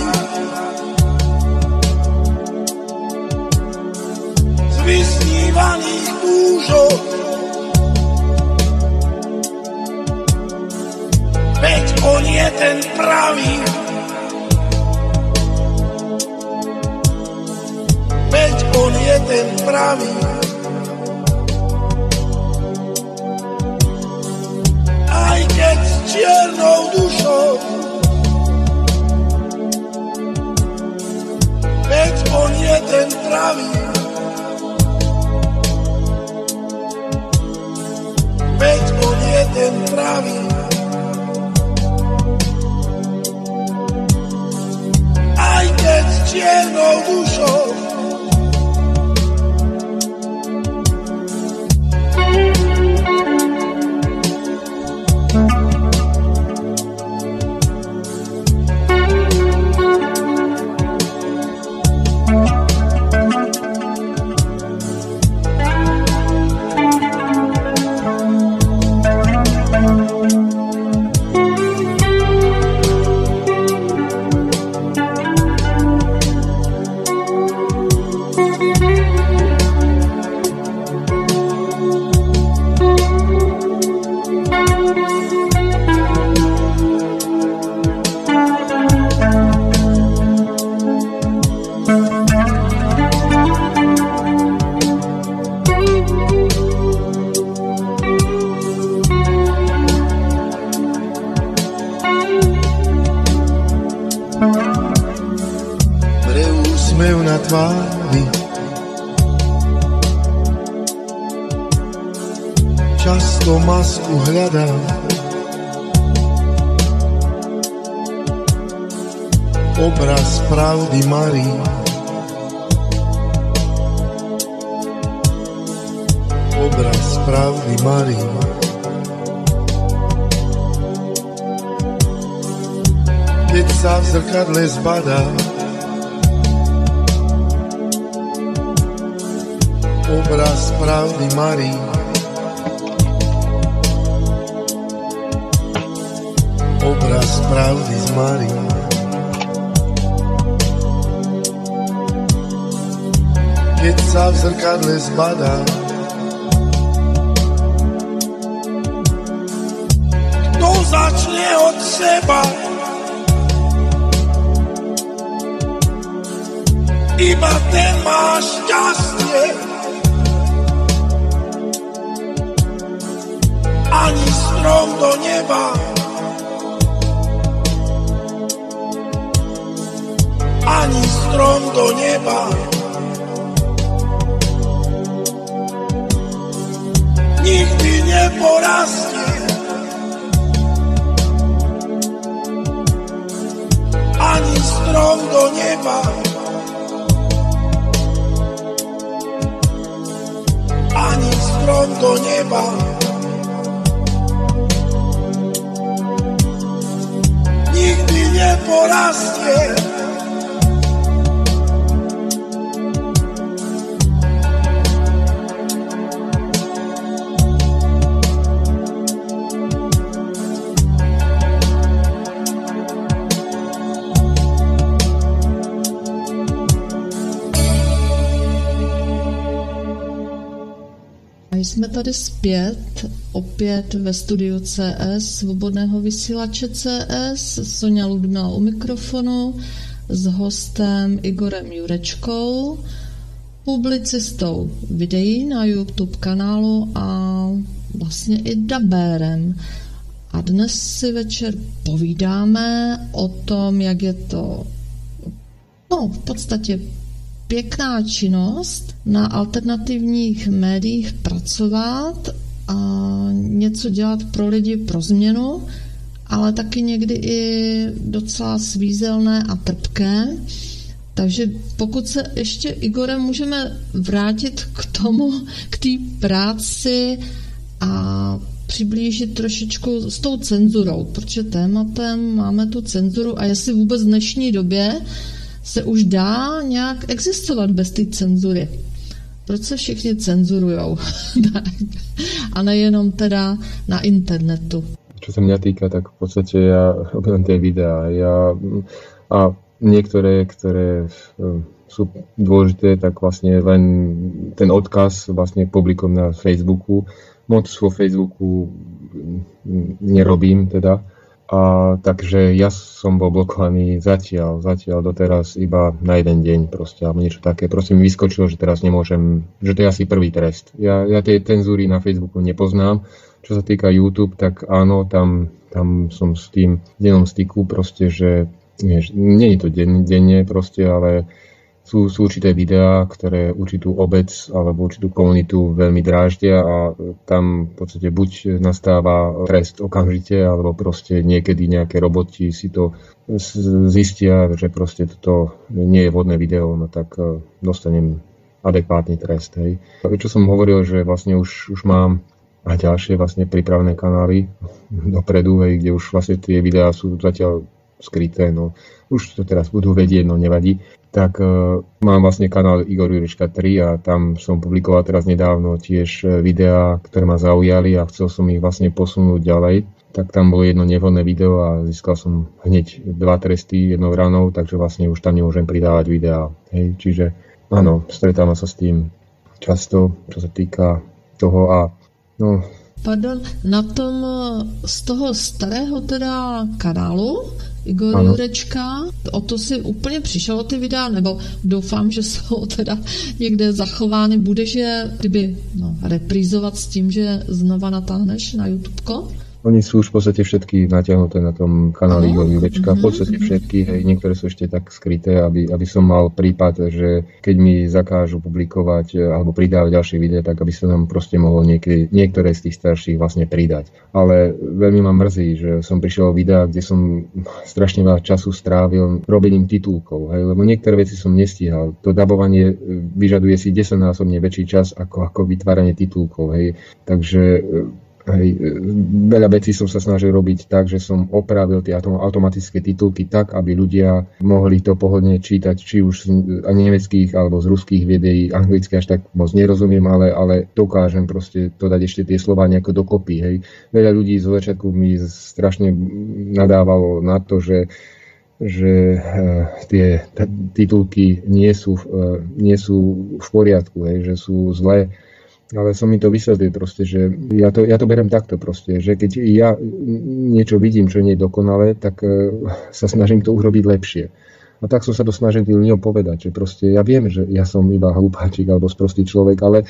Z vysnívaných kúžok Veď on je ten pravý. Veď on je ten pravý. Aj keď s čiernou dušou Veď on je ten pravý. Veď on je ten pravý. Aj keď s čiernou dušou parar. Tady zpět, opět ve studiu CS, svobodného vysílače CS, Sonja Ludmila u mikrofonu, s hostem Igorem Jurečkou, publicistou videí na YouTube kanálu a vlastně i dabérem. A dnes si večer povídáme o tom, jak je to no, v podstatě pěkná činnost na alternativních médiích pracovat a něco dělat pro lidi pro změnu, ale taky někdy i docela svízelné a trpké. Takže pokud se ještě, Igore, můžeme vrátit k tomu, k té práci a přiblížit trošičku s tou cenzurou, protože tématem máme tu cenzuru a jestli vůbec v dnešní době se už dá nějak existovat bez té cenzury. Proč se všichni cenzurujou? a nejenom teda na internetu. Čo sa mňa týka, tak v podstate ja robím tie videá. Ja, a niektoré, ktoré sú dôležité, tak vlastne len ten odkaz vlastne publikom na Facebooku. Moc vo Facebooku nerobím teda. A takže ja som bol blokovaný zatiaľ, zatiaľ doteraz iba na jeden deň proste, alebo niečo také. Proste mi vyskočilo, že teraz nemôžem, že to je asi prvý trest. Ja, ja tie cenzúry na Facebooku nepoznám. Čo sa týka YouTube, tak áno, tam, tam som s tým v dennom styku proste, že nie, nie je to denne, denne proste, ale sú, sú určité videá, ktoré určitú obec alebo určitú komunitu veľmi dráždia a tam v podstate buď nastáva trest okamžite, alebo proste niekedy nejaké roboti si to zistia, že proste toto nie je vodné video, no tak e, dostanem adekvátny trest. Hej. Čo som hovoril, že vlastne už, už mám a ďalšie vlastne pripravené kanály dopredu, hej, kde už vlastne tie videá sú zatiaľ skryté, no už to teraz budú vedieť, no nevadí tak uh, mám vlastne kanál Igor Jurička 3 a tam som publikoval teraz nedávno tiež e, videá, ktoré ma zaujali a chcel som ich vlastne posunúť ďalej. Tak tam bolo jedno nevhodné video a získal som hneď dva tresty jednou ranou, takže vlastne už tam nemôžem pridávať videá. Hej, čiže áno, stretávam sa s tým často, čo sa týka toho a no, Pardon, na tom z toho starého teda kanálu Igor ano. Jurečka, o to si úplně přišel o ty videa, nebo doufám, že jsou teda někde zachovány. Budeš je kdyby no, reprízovat s tím, že znova natáhneš na YouTubeko? Oni sú už v podstate všetky natiahnuté na tom kanáli Igor Jurečka, v podstate mhm. všetky, hej, niektoré sú ešte tak skryté, aby, aby som mal prípad, že keď mi zakážu publikovať e, alebo pridávať ďalšie videá, tak aby sa nám proste mohol niekedy, niektoré z tých starších vlastne pridať. Ale veľmi ma mrzí, že som prišiel o videá, kde som strašne veľa času strávil robením titulkov, hej, lebo niektoré veci som nestíhal. To dabovanie e, vyžaduje si 10 násobne väčší čas ako, ako vytváranie titulkov, hej. Takže e, Hej, veľa vecí som sa snažil robiť tak, že som opravil tie automatické titulky tak, aby ľudia mohli to pohodne čítať, či už z nemeckých alebo z ruských videí, anglicky až tak moc nerozumiem, ale, ale dokážem proste to dať ešte tie slova nejako dokopy. Hej. Veľa ľudí z začiatku mi strašne nadávalo na to, že že uh, tie titulky nie sú, uh, nie sú v poriadku, hej, že sú zlé ale som mi to vysvetlil proste, že ja to, ja to berem takto proste, že keď ja niečo vidím, čo nie je dokonalé, tak uh, sa snažím to urobiť lepšie. A tak som sa to snažil ľuďom povedať, že proste ja viem, že ja som iba hlupáčik alebo sprostý človek, ale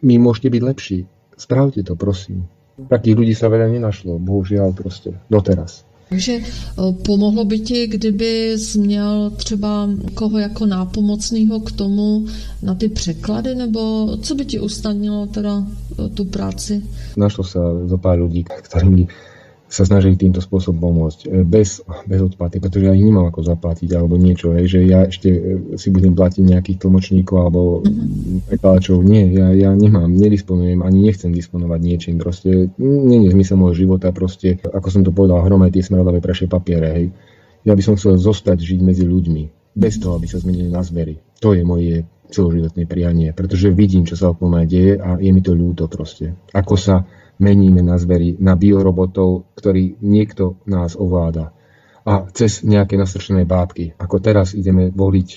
my môžete byť lepší. Spravte to, prosím. Takých ľudí sa veľa nenašlo, bohužiaľ proste, doteraz. Takže eh, pomohlo by ti, kdyby jsi měl třeba koho jako nápomocného k tomu na ty překlady, nebo co by ti usnadnilo teda eh, tu práci? Našlo sa zo pár ľudí, ktorí sa snažili týmto spôsobom pomôcť. E, bez, bez odplaty, pretože ja nemám ako zaplatiť alebo niečo, hej, že ja ešte e, si budem platiť nejakých tlmočníkov alebo mhm. prekladačov. Nie, ja, ja nemám, nedisponujem, ani nechcem disponovať niečím. Proste nie je zmysel môjho života, proste, ako som to povedal, hromaj tie smradové prešie papiere, hej. Ja by som chcel zostať žiť medzi ľuďmi, bez toho, aby sa zmenili na zvery. To je moje celoživotné prianie, pretože vidím, čo sa okolo mňa deje a je mi to ľúto proste. Ako sa meníme na zvery, na biorobotov, ktorý niekto nás ovláda. A cez nejaké nastrčené bábky. Ako teraz ideme voliť,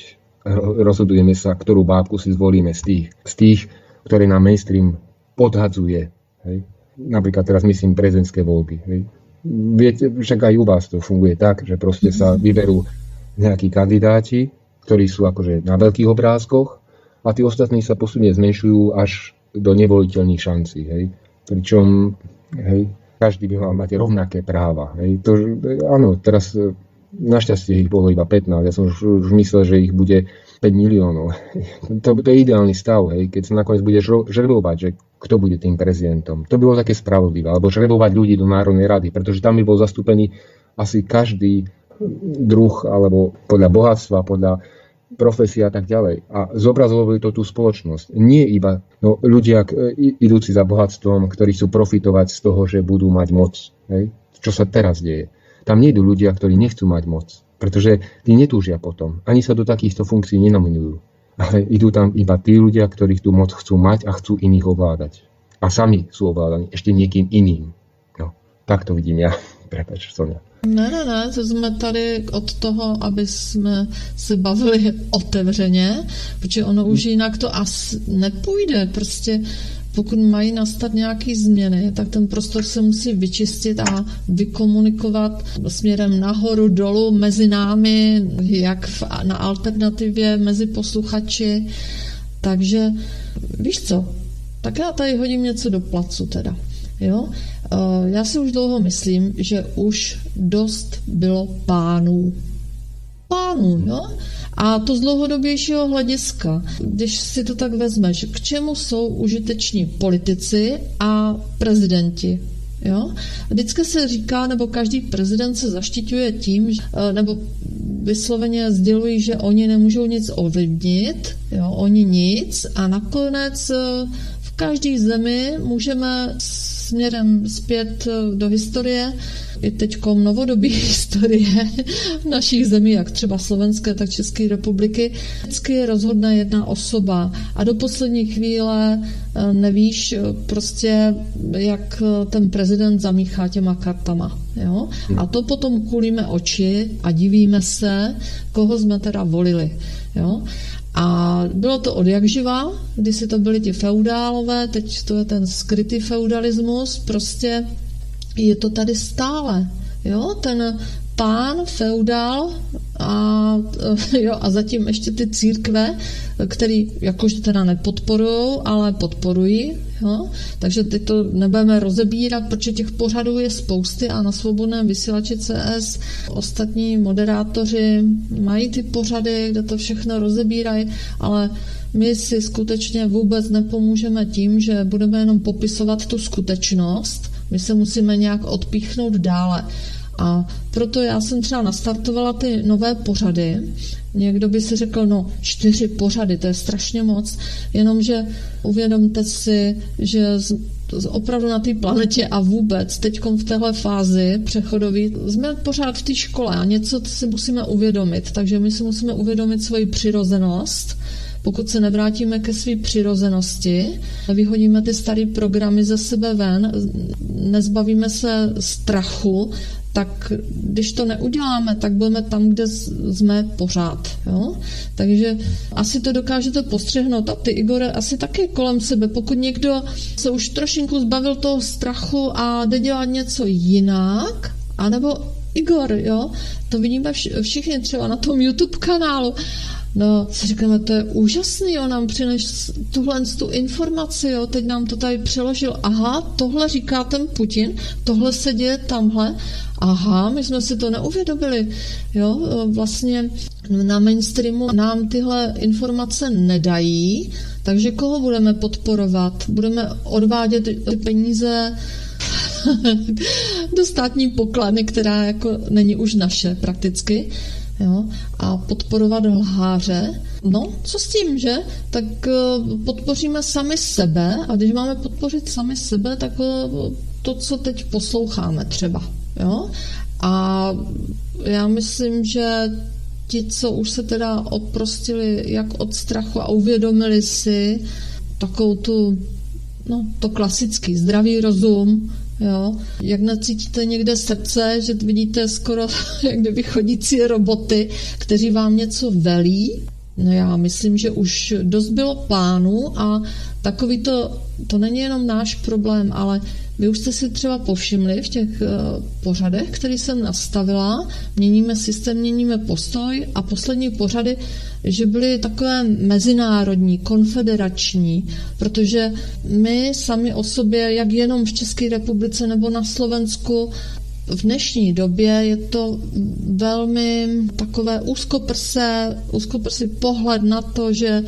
rozhodujeme sa, ktorú bábku si zvolíme z tých, z tých ktoré nám mainstream podhadzuje. Hej. Napríklad teraz myslím prezidentské voľby. Hej. Viete, však aj u vás to funguje tak, že proste sa vyberú nejakí kandidáti, ktorí sú akože na veľkých obrázkoch a tí ostatní sa postupne zmenšujú až do nevoliteľných šancí. Hej pričom hej, každý by mal mať rovnaké práva. Hej. To, áno, teraz e, našťastie ich bolo iba 15, ja som už, už myslel, že ich bude 5 miliónov. To, to je ideálny stav, hej, keď sa nakoniec budeš žrebovať, že kto bude tým prezidentom. To by bolo také spravodlivé, alebo žrebovať ľudí do Národnej rady, pretože tam by bol zastúpený asi každý druh, alebo podľa bohatstva, podľa profesie a tak ďalej. A zobrazovali to tú spoločnosť. Nie iba no, ľudia idúci za bohatstvom, ktorí chcú profitovať z toho, že budú mať moc. Hej? Čo sa teraz deje. Tam nie idú ľudia, ktorí nechcú mať moc. Pretože tí netúžia potom. Ani sa do takýchto funkcií nenominujú. Ale idú tam iba tí ľudia, ktorí tú moc chcú mať a chcú iných ovládať. A sami sú ovládaní ešte niekým iným. No, tak to vidím ja. Prepač, Sonia. Ne, ne, ne, to jsme tady od toho, aby jsme se bavili otevřeně, protože ono už jinak to asi nepůjde. Prostě pokud mají nastat nějaké změny, tak ten prostor se musí vyčistit a vykomunikovat směrem nahoru, dolů, mezi námi, jak v, na alternativě, mezi posluchači. Takže víš co, tak já tady hodím něco do placu teda. Jo? Eh, já si už dlouho myslím, že už dost bylo pánů. Pánů, jo? A to z dlouhodobějšího hlediska, když si to tak vezmeš, k čemu jsou užiteční politici a prezidenti? Jo? Vždycky se říká, nebo každý prezident se zaštiťuje tím, eh, nebo vysloveně sdělují, že oni nemůžou nic ovlivnit, jo? oni nic a nakonec eh, v každé zemi můžeme směrem zpět eh, do historie, i teď novodobí historie našich zemí, jak třeba Slovenské, tak České republiky, vždycky rozhodne jedna osoba a do poslední chvíle eh, nevíš eh, prostě, jak ten prezident zamíchá těma kartama. Jo? A to potom kulíme oči a divíme se, koho jsme teda volili. Jo? A bylo to od jak živa, kdy si to byli ti feudálové, teď to je ten skrytý feudalismus, prostě je to tady stále. Jo, ten pán, feudál a, jo, a zatím ještě ty církve, který jakože teda nepodporují, ale podporují. Jo? Takže teď to nebudeme rozebírat, protože těch pořadů je spousty a na svobodném vysílači CS ostatní moderátoři mají ty pořady, kde to všechno rozebírají, ale my si skutečně vůbec nepomůžeme tím, že budeme jenom popisovat tu skutečnost, my se musíme nějak odpíchnout dále. A proto já jsem třeba nastartovala ty nové pořady. Někdo by si řekl, no čtyři pořady, to je strašně moc, jenomže uvědomte si, že opravdu na té planetě a vůbec teď v téhle fázi přechodový jsme pořád v té škole a něco si musíme uvědomit. Takže my si musíme uvědomit svoji přirozenost, pokud se nevrátíme ke své přirozenosti, vyhodíme ty staré programy ze sebe ven, nezbavíme se strachu, tak když to neuděláme, tak budeme tam, kde jsme pořád. Jo? Takže asi to dokážete postřehnout a ty, Igore, asi taky kolem sebe. Pokud někdo se už trošinku zbavil toho strachu a jde dělat něco jinak, anebo Igor, jo, to vidíme všichni třeba na tom YouTube kanálu, No, si říkáme, to je úžasný, on nám přines tuhle tu informaci, jo, teď nám to tady přeložil. Aha, tohle říká ten Putin, tohle se děje tamhle. Aha, my jsme si to neuvědomili. Jo, vlastně na mainstreamu nám tyhle informace nedají, takže koho budeme podporovat? Budeme odvádět ty peníze do státní pokladny, která jako není už naše prakticky jo, a podporovat lháře. No, co s tím, že? Tak eh, podpoříme sami sebe a když máme podpořit sami sebe, tak eh, to, co teď posloucháme třeba, jo. A já myslím, že ti, co už se teda oprostili jak od strachu a uvědomili si takovou tu, no, to klasický zdravý rozum, Jo? Jak nacítíte někde srdce, že vidíte skoro jak kdyby chodící roboty, kteří vám něco velí, No já myslím, že už dost bylo plánů a takový to, to není jenom náš problém, ale vy už jste si třeba povšimli v těch uh, pořadech, který jsem nastavila, měníme systém, měníme postoj a poslední pořady, že byly takové mezinárodní, konfederační, protože my sami o sobě, jak jenom v České republice nebo na Slovensku, v dnešní době je to velmi takové úzkoprse, úzkoprsý pohled na to, že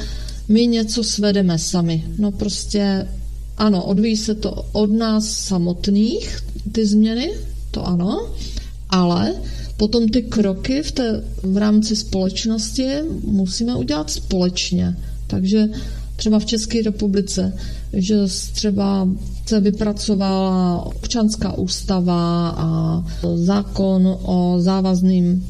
my něco svedeme sami. No prostě ano, odvíjí se to od nás samotných, ty změny, to ano, ale potom ty kroky v, té, v rámci společnosti musíme udělat společně. Takže třeba v České republice, že třeba se vypracovala občanská ústava a zákon o závazným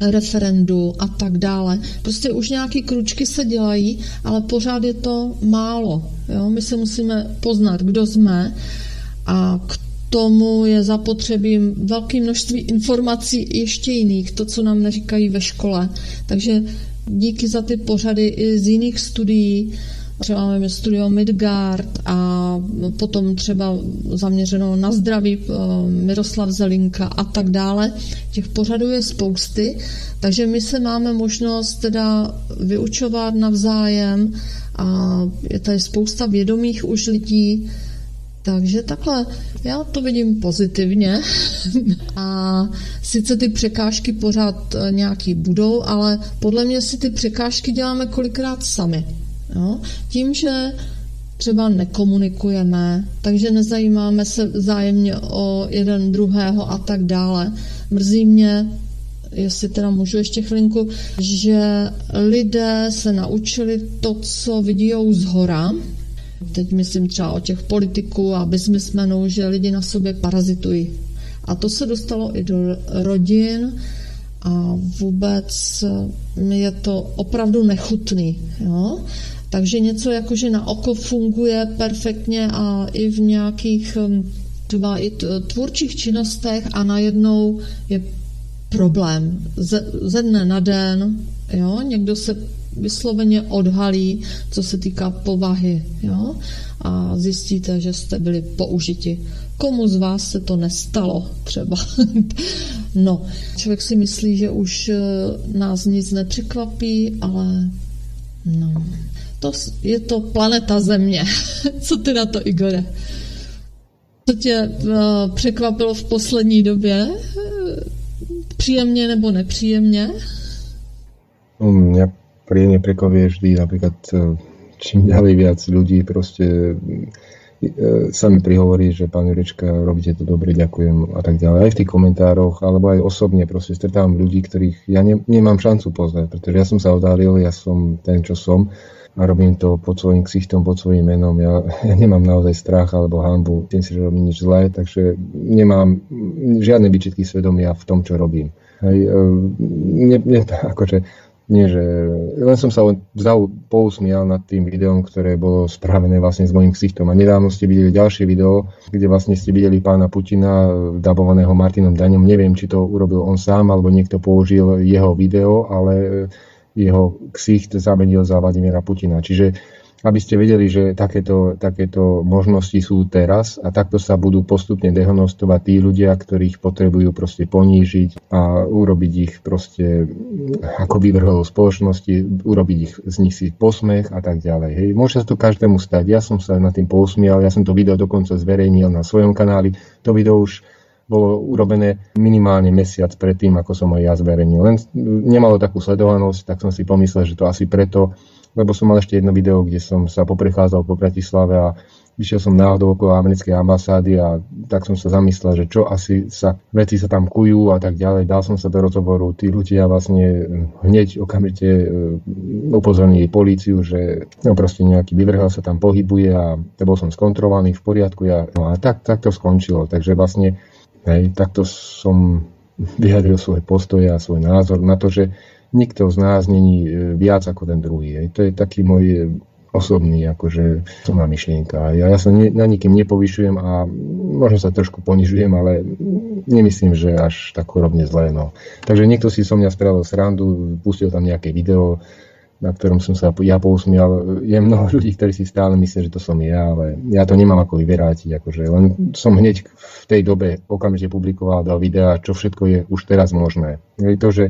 referendu a tak dále. Prostě už nějaké kručky se dělají, ale pořád je to málo. Jo? My se musíme poznat, kdo jsme a k tomu je zapotřebí velké množství informací ještě jiných, to, co nám neříkají ve škole. Takže díky za ty pořady i z jiných studií, třeba máme studio Midgard a potom třeba zaměřeno na zdraví eh, Miroslav Zelinka a tak dále. Těch pořadů je spousty, takže my se máme možnost teda vyučovat navzájem a je tady spousta vědomých už lidí, takže takhle, já to vidím pozitivně a sice ty překážky pořád eh, nějaký budou, ale podle mě si ty překážky děláme kolikrát sami. Jo? Tím, že třeba nekomunikujeme, takže nezajímáme se zájemně o jeden druhého a tak dále. Mrzí mě, jestli teda můžu ještě chvilinku, že lidé se naučili to, co vidí z hora, Teď myslím třeba o těch politiků a biznismenů, že lidi na sobě parazitují. A to se dostalo i do rodin a vůbec je to opravdu nechutný. Jo? Takže něco jako, že na oko funguje perfektně a i v nějakých hm, třeba i tvůrčích činnostech a najednou je problém. Ze, ze dne na den, jo, někdo se vysloveně odhalí, co se týká povahy, jo, a zjistíte, že jste byli použiti. Komu z vás se to nestalo třeba? no, člověk si myslí, že už eh, nás nic nepřekvapí, ale no, to je to planeta Země. Co ty na to, Igore? Co tě uh, překvapilo v poslední době? Příjemně nebo nepříjemně? No, mě príjemne vždy napríklad e, čím ďalej viac ľudí proste e, sa mi prihovorí, že pán Jurečka, robíte to dobre, ďakujem a tak ďalej. Aj v tých komentároch, alebo aj osobne proste stretávam ľudí, ktorých ja ne, nemám šancu poznať, pretože ja som sa odhalil, ja som ten, čo som a robím to pod svojím ksichtom, pod svojím menom. Ja, ja nemám naozaj strach alebo hambu, tým si, robím nič zlé, takže nemám žiadne výčitky svedomia v tom, čo robím. Hej, e, ne, ne, akože, nie, že len som sa vzal pousmial nad tým videom, ktoré bolo spravené vlastne s mojím ksichtom. A nedávno ste videli ďalšie video, kde vlastne ste videli pána Putina, dabovaného Martinom Daňom. Neviem, či to urobil on sám, alebo niekto použil jeho video, ale jeho ksicht zamenil za Vladimíra Putina. Čiže aby ste vedeli, že takéto, takéto možnosti sú teraz a takto sa budú postupne dehonostovať tí ľudia, ktorých potrebujú proste ponížiť a urobiť ich proste ako vyvrholov spoločnosti, urobiť ich z nich si posmech a tak ďalej. Hej. Môže sa to každému stať. Ja som sa nad tým pousmial, ja som to video dokonca zverejnil na svojom kanáli. To video už bolo urobené minimálne mesiac predtým, ako som ho ja zverejnil. Len nemalo takú sledovanosť, tak som si pomyslel, že to asi preto, lebo som mal ešte jedno video, kde som sa poprechádzal po Bratislave a vyšiel som náhodou okolo americkej ambasády a tak som sa zamyslel, že čo asi sa, veci sa tam kujú a tak ďalej. Dal som sa do rozhovoru, tí ľudia vlastne hneď okamžite e, upozornili políciu, že no proste nejaký vyvrhel sa tam pohybuje a to bol som skontrolovaný v poriadku. Ja, no a tak, tak to skončilo. Takže vlastne hej, takto som vyjadril svoj postoj a svoj názor na to, že nikto z nás není e, viac ako ten druhý. Hej. To je taký môj e, osobný, akože má myšlienka. Ja, ja sa ne, na nikým nepovyšujem a možno sa trošku ponižujem, ale nemyslím, že až tak chorobne zlé. No. Takže niekto si so mňa spravil srandu, pustil tam nejaké video, na ktorom som sa ja pousmial. Je mnoho ľudí, ktorí si stále myslia, že to som ja, ale ja to nemám ako vyvrátiť. Akože len som hneď v tej dobe okamžite publikoval, dal videa, čo všetko je už teraz možné. Je to, že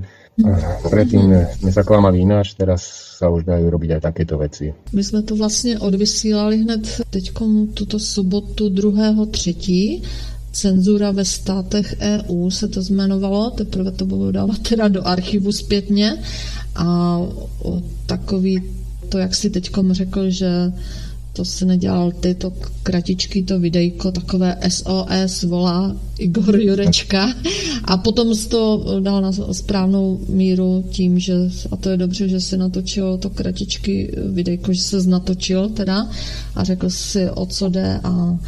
Predtým sme sa klamali ináč, teraz sa už dajú robiť aj takéto veci. My jsme to vlastně odvysílali hned teď tuto sobotu 2.3. Cenzura ve státech EU se to zmenovalo, teprve to bylo dávat teda do archivu zpětně a takový to, jak si teď řekl, že to si nedělal ty, to kratičky, to videjko, takové SOS volá Igor Jurečka. A potom jsi to dal na správnou míru tím, že, a to je dobře, že si natočil to kratičky videjko, že se natočil teda a řekl si, o co jde a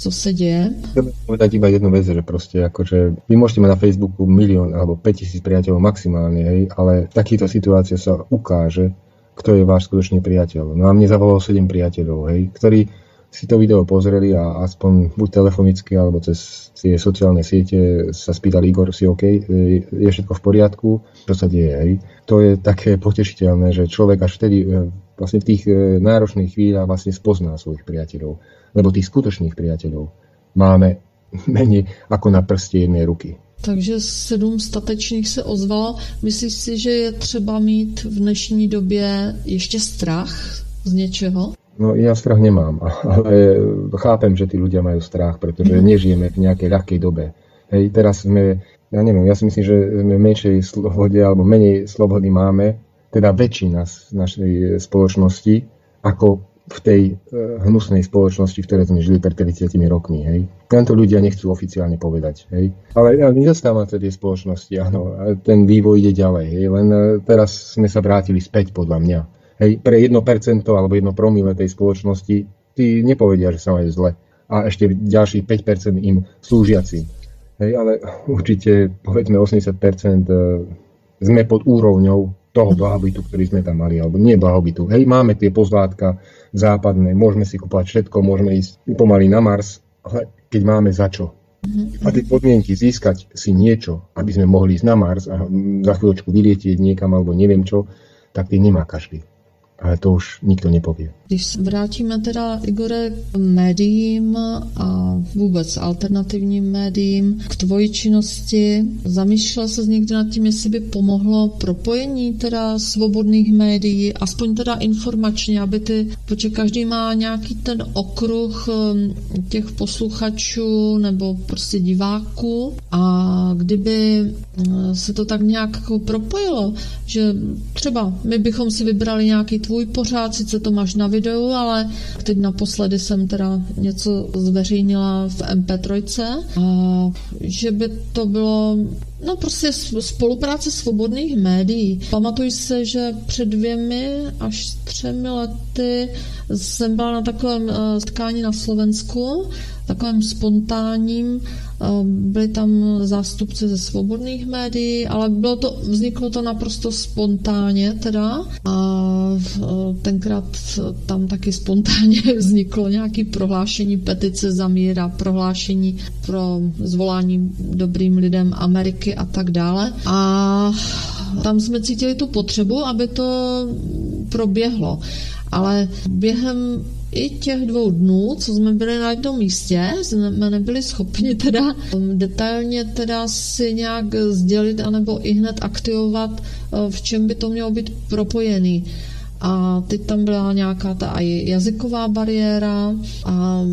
co se děje. Chcem povedať iba jednu vec, že proste akože vy môžete mať na Facebooku milión alebo 5000 priateľov maximálne, hej, ale v takýchto situáciách sa ukáže, kto je váš skutočný priateľ. No a mne zavolalo 7 priateľov, hej, ktorí si to video pozreli a aspoň buď telefonicky alebo cez tie sociálne siete sa spýtali Igor, si OK, je všetko v poriadku, čo sa deje, hej. To je také potešiteľné, že človek až vtedy e, vlastne v tých e, náročných chvíľach vlastne spozná svojich priateľov. Lebo tých skutočných priateľov máme menej ako na prste jednej ruky. Takže sedm statečných se ozvalo. Myslíš si, že je třeba mít v dnešní době ještě strach z něčeho? No ja strach nemám, ale chápem, že tí ľudia majú strach, pretože mm. nežijeme v nejakej ľahkej dobe. Hej, teraz sme, ja neviem, ja si myslím, že sme v menšej slobode alebo menej slobody máme, teda väčšina z našej spoločnosti, ako v tej e, hnusnej spoločnosti, v ktorej sme žili pred 30 rokmi. Hej. Len to ľudia nechcú oficiálne povedať. Hej. Ale ja nezastávam sa tej spoločnosti, áno, ten vývoj ide ďalej. Hej. Len e, teraz sme sa vrátili späť, podľa mňa. Hej. Pre 1% alebo 1 promile tej spoločnosti tí nepovedia, že sa majú zle. A ešte ďalších 5% im slúžiaci. Hej, ale určite povedzme 80% e, sme pod úrovňou toho blahobytu, ktorý sme tam mali, alebo nie blahobytu. Hej, máme tie pozlátka západné, môžeme si kúpať všetko, môžeme ísť pomaly na Mars, ale keď máme za čo. A tie podmienky získať si niečo, aby sme mohli ísť na Mars a za chvíľočku vylietieť niekam alebo neviem čo, tak tie nemá každý ale to už nikto nepovie. Když vrátíme teda, Igore, k médiím a vůbec alternativním médiím, k tvoji činnosti, zamýšlel se někdy nad tím, jestli by pomohlo propojení teda svobodných médií, aspoň teda informačně, aby ty, protože každý má nějaký ten okruh um, těch posluchačů nebo prostě diváků a kdyby uh, se to tak nějak jako propojilo, že třeba my bychom si vybrali nějaký tvůj pořád, sice to máš na videu, ale teď naposledy jsem teda něco zveřejnila v MP3 a že by to bylo No prostě spolupráce svobodných médií. Pamatuj se, že před dvěmi až třemi lety jsem byla na takovém uh, setkání na Slovensku, takovém spontánním, byli tam zástupci ze svobodných médií, ale bylo to, vzniklo to naprosto spontánně teda a tenkrát tam taky spontánně vzniklo nějaké prohlášení petice za míra, prohlášení pro zvolání dobrým lidem Ameriky a tak dále. A tam jsme cítili tu potřebu, aby to proběhlo. Ale během i těch dvou dnů, co jsme byli na jednom místě, jsme nebyli schopni teda um, detailně teda si nějak sdělit anebo i hned aktivovat, uh, v čem by to mělo být propojený. A teď tam byla nějaká ta i jazyková bariéra a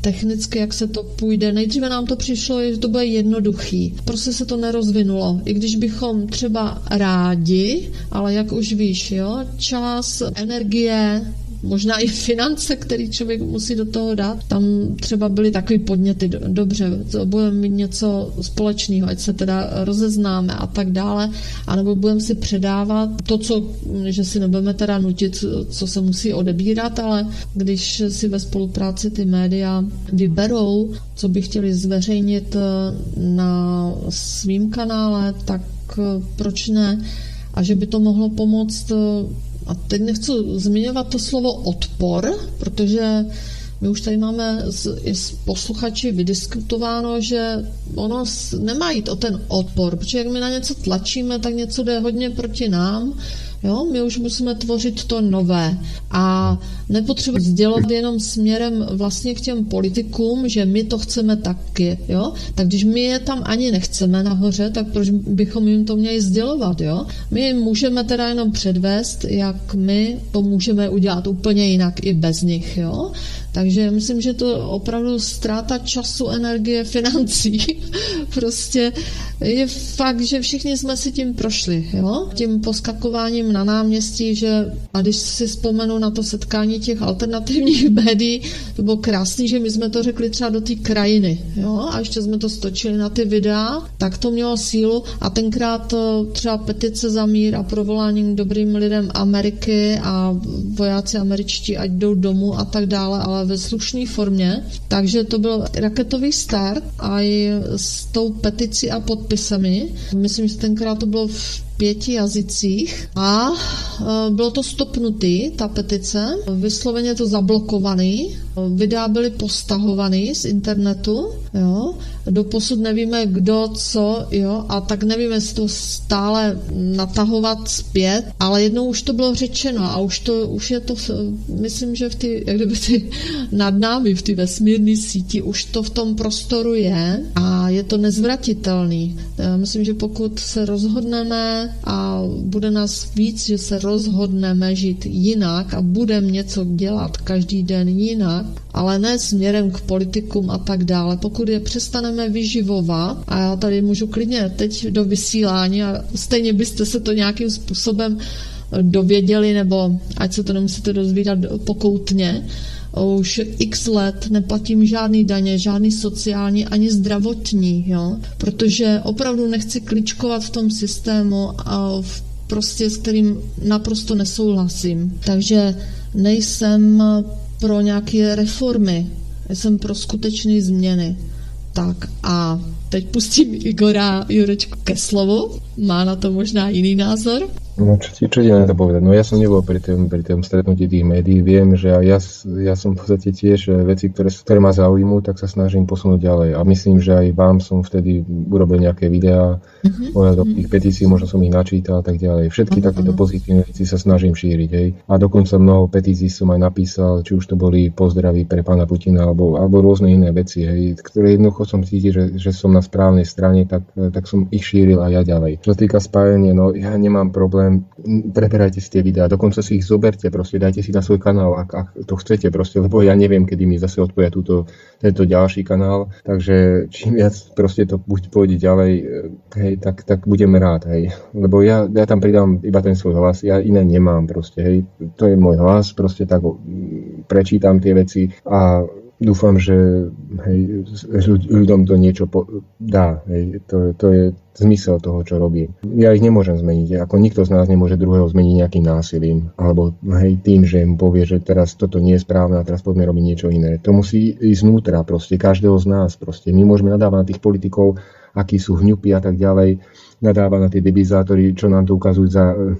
technicky, jak se to půjde. Nejdříve nám to přišlo, že to bude jednoduchý. Prostě se to nerozvinulo. I když bychom třeba rádi, ale jak už víš, jo, čas, energie, možná i finance, který člověk musí do toho dát. Tam třeba byly takový podněty, dobře, budeme mít něco společného, ať se teda rozeznáme a tak dále, anebo budeme si předávat to, co, že si nebudeme teda nutit, co se musí odebírat, ale když si ve spolupráci ty média vyberou, co by chtěli zveřejnit eh, na svým kanále, tak eh, proč ne? A že by to mohlo pomoct eh, a teď nechci zmiňovat to slovo odpor, protože my už tady máme s, i s posluchači vydiskutováno, že ono nemá jít o ten odpor, protože jak my na něco tlačíme, tak něco jde hodně proti nám Jo? My už musíme tvořit to nové a nepotřebujeme sdělovat jenom směrem vlastně k těm politikům, že my to chceme taky. Jo? Tak když my je tam ani nechceme nahoře, tak proč bychom jim to měli sdělovat? Jo? My jim můžeme teda jenom předvést, jak my to můžeme udělat úplně jinak i bez nich. Jo? Takže myslím, že to opravdu ztráta času, energie, financí. prostě je fakt, že všichni jsme si tím prošli, jo? Tím poskakováním na náměstí, že a když si vzpomenu na to setkání těch alternativních médií, to bylo krásný, že my jsme to řekli třeba do té krajiny, jo? A ještě jsme to stočili na ty videa, tak to mělo sílu a tenkrát třeba petice za mír a provolání dobrým lidem Ameriky a vojáci američtí, ať jdou domů a tak dále, ale ve slušné formě. Takže to byl raketový start a s tou peticí a podpisami. Myslím, že tenkrát to bylo v pěti jazycích a e, bylo to stopnutý, ta petice, vysloveně to zablokovaný, videa byly postahovaný z internetu, jo, doposud nevíme kdo, co, jo, a tak nevíme, jestli to stále natahovat zpět, ale jednou už to bylo řečeno a už to, už je to, myslím, že v ty, jak kdyby ty nad námi, v ty vesmírné síti, už to v tom prostoru je a je to nezvratitelný. Já myslím, že pokud se rozhodneme a bude nás víc, že se rozhodneme žít jinak a budeme něco dělat každý den jinak, ale ne směrem k politikům a tak dále. Pokud je přestaneme vyživovat, a já tady můžu klidně teď do vysílání a stejně byste se to nějakým způsobem dověděli, nebo ať se to nemusíte dozvídat pokoutně, už x let neplatím žádný daně, žádný sociální ani zdravotní, jo? protože opravdu nechci kličkovat v tom systému a v prostě s kterým naprosto nesouhlasím. Takže nejsem pro nějaké reformy, jsem pro skutečné změny. Tak a teď pustím Igora Jurečku ke slovu. Má na to možná jiný názor. No čo ti, čo ti na to povedať? No ja som nebol pri tom, pri tom stretnutí tých médií, viem, že ja, ja som v podstate tiež e, veci, ktoré, ktoré ma zaujímu, tak sa snažím posunúť ďalej. A myslím, že aj vám som vtedy urobil nejaké videá mm-hmm. ohľadom tých petícií, možno som ich načítal a tak ďalej. Všetky mm-hmm. takéto pozitívne veci sa snažím šíriť. Hej. A dokonca mnoho petícií som aj napísal, či už to boli pozdraví pre pána Putina alebo, alebo rôzne iné veci, hej, ktoré jednoducho som cítil, že, že som na správnej strane, tak, tak som ich šíril aj ja ďalej. Čo sa týka spájania, no ja nemám problém preberajte si tie videá, dokonca si ich zoberte, proste dajte si na svoj kanál, ak, ak to chcete proste, lebo ja neviem, kedy mi zase odpoja túto, tento ďalší kanál, takže čím viac proste to buď pôjde ďalej, hej, tak, tak budem rád, hej, lebo ja, ja tam pridám iba ten svoj hlas, ja iné nemám proste, hej, to je môj hlas, proste tak prečítam tie veci a dúfam, že hej, ľuďom to niečo po, dá. Hej, to, to je zmysel toho, čo robím. Ja ich nemôžem zmeniť. Ako nikto z nás nemôže druhého zmeniť nejakým násilím. Alebo hej, tým, že im povie, že teraz toto nie je správne a teraz poďme robiť niečo iné. To musí ísť znútra proste, každého z nás. Proste. My môžeme nadávať na tých politikov, akí sú hňupy a tak ďalej, nadávať na tie debizátory, čo nám to ukazujú za uh,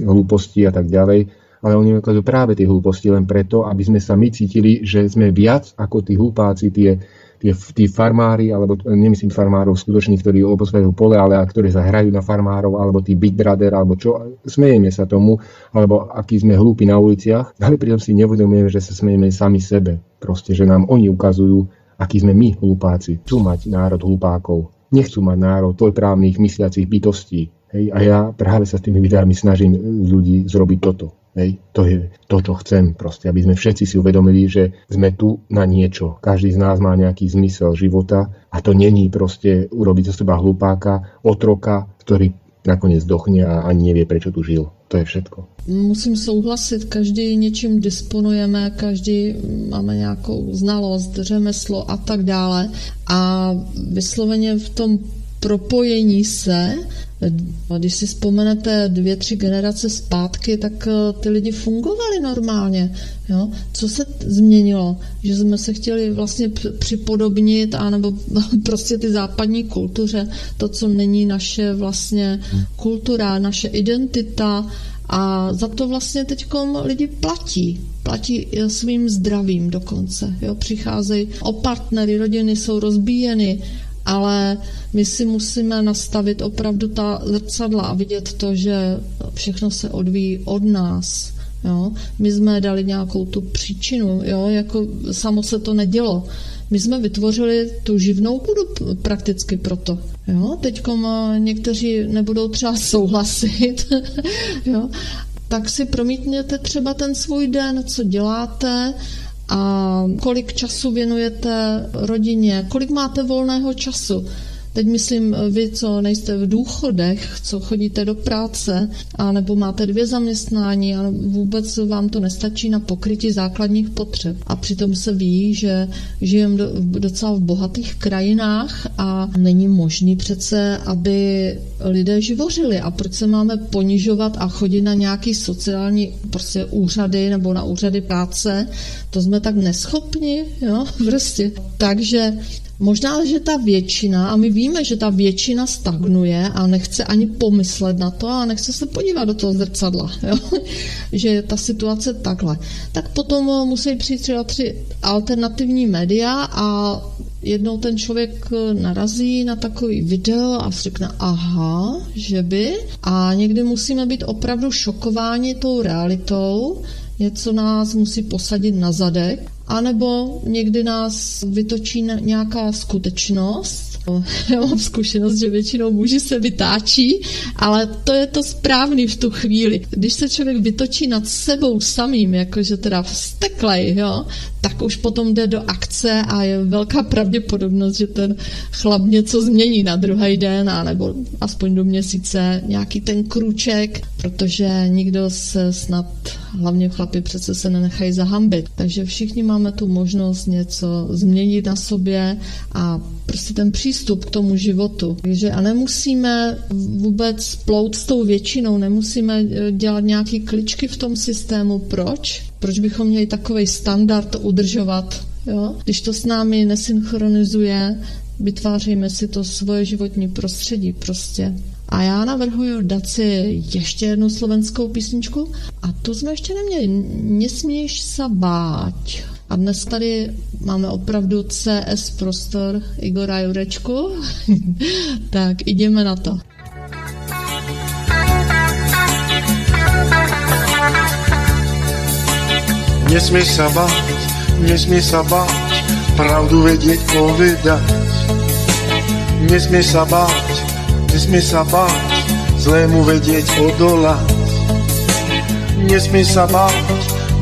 hlúposti a tak ďalej ale oni ukazujú práve tie hlúposti len preto, aby sme sa my cítili, že sme viac ako tí hlupáci, tie, tie, tí farmári, alebo nemyslím farmárov skutočných, ktorí obosvajú pole, ale ktorí sa hrajú na farmárov, alebo tí Big Brother, alebo čo, smejeme sa tomu, alebo akí sme hlúpi na uliciach, ale pritom si nevedomujeme, že sa smejeme sami sebe. Proste, že nám oni ukazujú, akí sme my hlupáci. Chcú mať národ hlupákov. Nechcú mať národ tvojprávnych mysliacich bytostí. Hej? A ja práve sa s tými videami snažím ľudí zrobiť toto. Hej, to je to, čo chcem proste, aby sme všetci si uvedomili, že sme tu na niečo. Každý z nás má nejaký zmysel života a to není proste urobiť zo seba hlupáka, otroka, ktorý nakoniec dochne a ani nevie, prečo tu žil. To je všetko. Musím souhlasit, každý něčím disponujeme, každý máme nějakou znalost, řemeslo a tak dále. A vysloveně v tom propojení se když si vzpomenete dvě, tři generace zpátky, tak eh, ty lidi fungovali normálně. Jo? Co se změnilo? Že jsme se chtěli vlastně připodobnit, anebo prostě ty západní kultuře, to, co není naše vlastně kultura, naše identita, a za to vlastně teď lidi platí. Platí svým zdravím dokonce. Jo? Přicházejí o partnery, rodiny jsou rozbíjeny ale my si musíme nastavit opravdu ta zrcadla a vidět to, že všechno se odvíjí od nás. Jo? My jsme dali nějakou tu příčinu, jo? jako samo se to nedělo. My jsme vytvořili tu živnou půdu prakticky proto. Jo? Teď někteří nebudou třeba souhlasit, jo? tak si promítněte třeba ten svůj den, co děláte, a kolik času věnujete rodině, kolik máte volného času. Teď myslím vy, co nejste v důchodech, co chodíte do práce, a nebo máte dvě zaměstnání a vůbec vám to nestačí na pokrytí základních potřeb. A přitom se ví, že žijeme do, docela v bohatých krajinách a není možný přece, aby lidé živořili. A proč se máme ponižovat a chodit na nějaký sociální prostě úřady nebo na úřady práce, to jsme tak neschopni, jo, prostě. Takže Možná, že ta většina, a my víme, že ta většina stagnuje a nechce ani pomyslet na to a nechce se podívat do toho zrcadla, jo? že je ta situace takhle. Tak potom musí přijít třeba tři alternativní média a jednou ten člověk narazí na takový video a řekne, aha, že by. A někdy musíme být opravdu šokováni tou realitou, něco nás musí posadit na zadek anebo někdy nás vytočí nějaká skutečnost. Já mám zkušenost, že většinou muži se vytáčí, ale to je to správný v tu chvíli. Když se člověk vytočí nad sebou samým, jakože teda vsteklej, jo, tak už potom jde do akce a je velká pravděpodobnost, že ten chlap něco změní na druhý den, nebo aspoň do měsíce nějaký ten krůček, protože nikdo se snad, hlavně chlapi přece se nenechají zahambit. Takže všichni máme tu možnost něco změnit na sobě a prostě ten přístup k tomu životu. Takže a nemusíme vůbec plout s tou většinou, nemusíme eh, dělat nějaké kličky v tom systému. Proč? Proč bychom měli takový standard udržovat? Jo? Když to s námi nesynchronizuje, vytvářejíme si to svoje životní prostředí prostě. A já navrhuju dát si ještě jednu slovenskou písničku a tu jsme ještě neměli. Nesmíš se báť. A dnes tady máme opravdu CS prostor Igora Jurečku. tak jdeme na to. Nesmí sa báť, nesmí sa báť, pravdu vedieť povedať. Nesmí sa báť, nesmí sa báť, zlému vedieť odolať. Nesmí sa báť,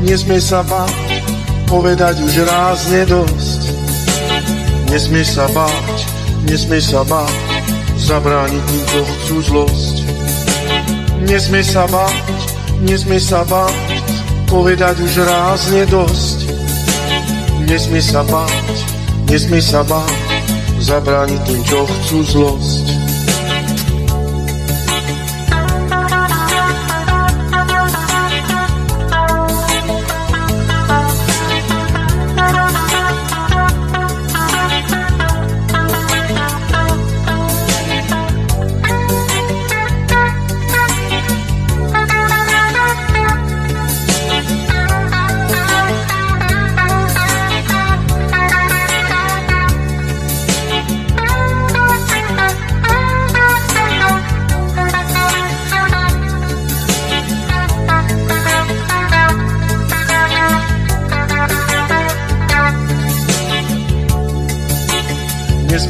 nesmí sa báť, povedať už rázne dosť. Nesmí sa báť, nesmí sa báť, zabrániť tým, čo chcú zlosť. Nesmí sa báť, nesmí sa báť, povedať už rázne dosť. Nesmí sa báť, nesmí sa báť, zabrániť tým, čo chcú zlosť.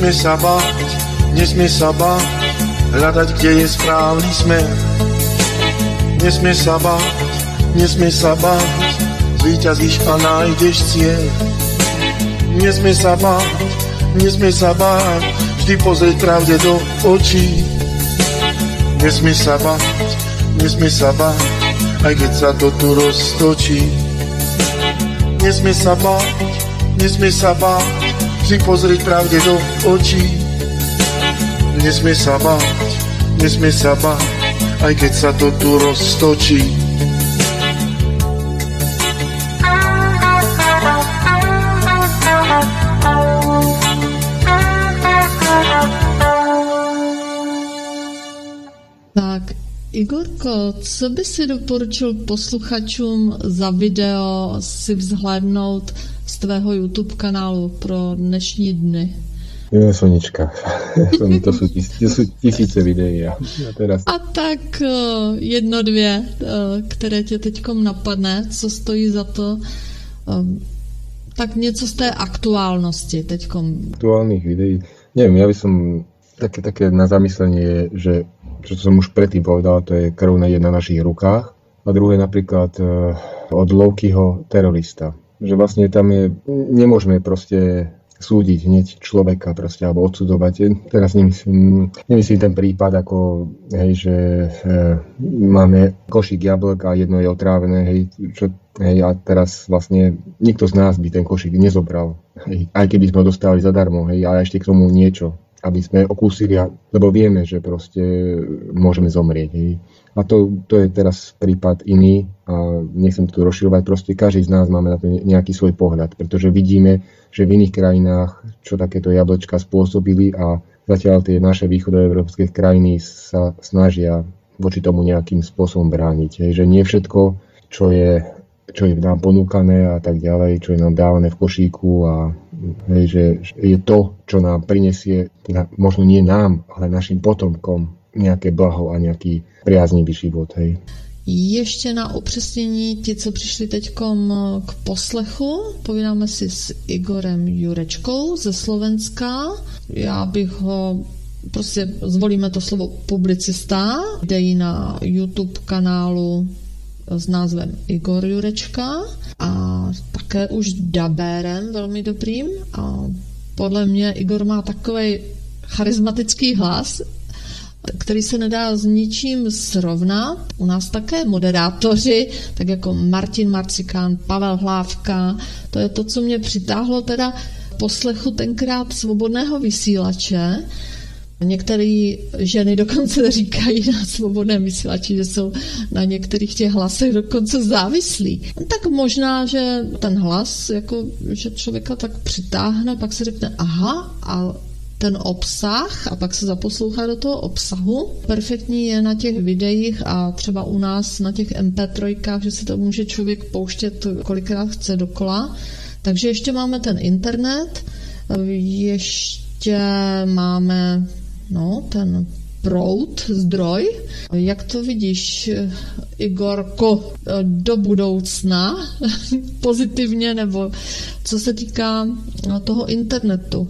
Nesmie sa báť, nesmie sa báť, hľadať, kde je správny smer. Nesmie sa báť, nesmie sa báť, zvýťazíš a nájdeš cieľ. Nesmie sa báť, nesmie sa báť, vždy pozrieť pravde do očí. Nesmie sa báť, nesmie sa báť, aj keď sa to tu roztočí. Nesmie sa báť, nesmie sa báť, si pozrieť pravde do očí. Nesmie sa báť, nesmie sa báť, aj keď sa to tu roztočí. Tak, Igorko, co by si doporučil posluchačům za video si vzhlédnout tvého YouTube kanálu pro dnešní dny? Jo, Sonička. to jsou, tis, to jsou tisíce videí. A, teraz... a tak eh, jedno, dvě, eh, které tě teď napadne, co stojí za to, eh, tak něco z té aktuálnosti teďkom. Aktuálnych videí, neviem, ja by som také, také na zamyslenie je, že čo som už predtým povedal, to je krv na našich rukách a druhé napríklad od Lokiho terorista že vlastne tam je, nemôžeme proste súdiť hneď človeka proste, alebo odsudovať. Teraz nemyslím, nemyslím ten prípad ako, hej, že e, máme košík jablk a jedno je otrávené, hej, čo, hej, a teraz vlastne nikto z nás by ten košík nezobral, hej, aj keby sme ho dostali zadarmo, hej, a ešte k tomu niečo, aby sme okúsili, lebo vieme, že proste môžeme zomrieť. Hej. A to, to je teraz prípad iný a nechcem to rozširovať, proste každý z nás máme na to nejaký svoj pohľad, pretože vidíme, že v iných krajinách, čo takéto jablčka spôsobili a zatiaľ tie naše východoevropské krajiny sa snažia voči tomu nejakým spôsobom brániť. Hej. Že nie všetko, čo je čo je nám ponúkané a tak ďalej, čo je nám dávané v košíku a hej, že je to, čo nám prinesie, možno nie nám, ale našim potomkom nejaké blaho a nejaký priaznivý život. Hej. Ještě na upřesnění, ti, co přišli teď k poslechu, povídáme si s Igorem Jurečkou ze Slovenska. Já bych ho prostě zvolíme to slovo publicista, kde na YouTube kanálu s názvem Igor Jurečka a také už dabérem velmi dobrým a podle mě Igor má takový charismatický hlas, který se nedá s ničím srovnat. U nás také moderátoři, tak jako Martin Marcikán, Pavel Hlávka, to je to, co mě přitáhlo teda poslechu tenkrát svobodného vysílače, Některé ženy dokonce říkají na svobodném vysílači, že jsou na některých těch hlasech dokonce závislí. Tak možná, že ten hlas, jako, že člověka tak přitáhne, pak se řekne, aha, a ten obsah a pak se zaposlouchá do toho obsahu. Perfektní je na těch videích a třeba u nás na těch MP3, že si to může člověk pouštět kolikrát chce dokola. Takže ještě máme ten internet, ještě máme no, ten proud, zdroj. Jak to vidíš, Igorko, do budoucna, pozitivně, nebo co se týká toho internetu?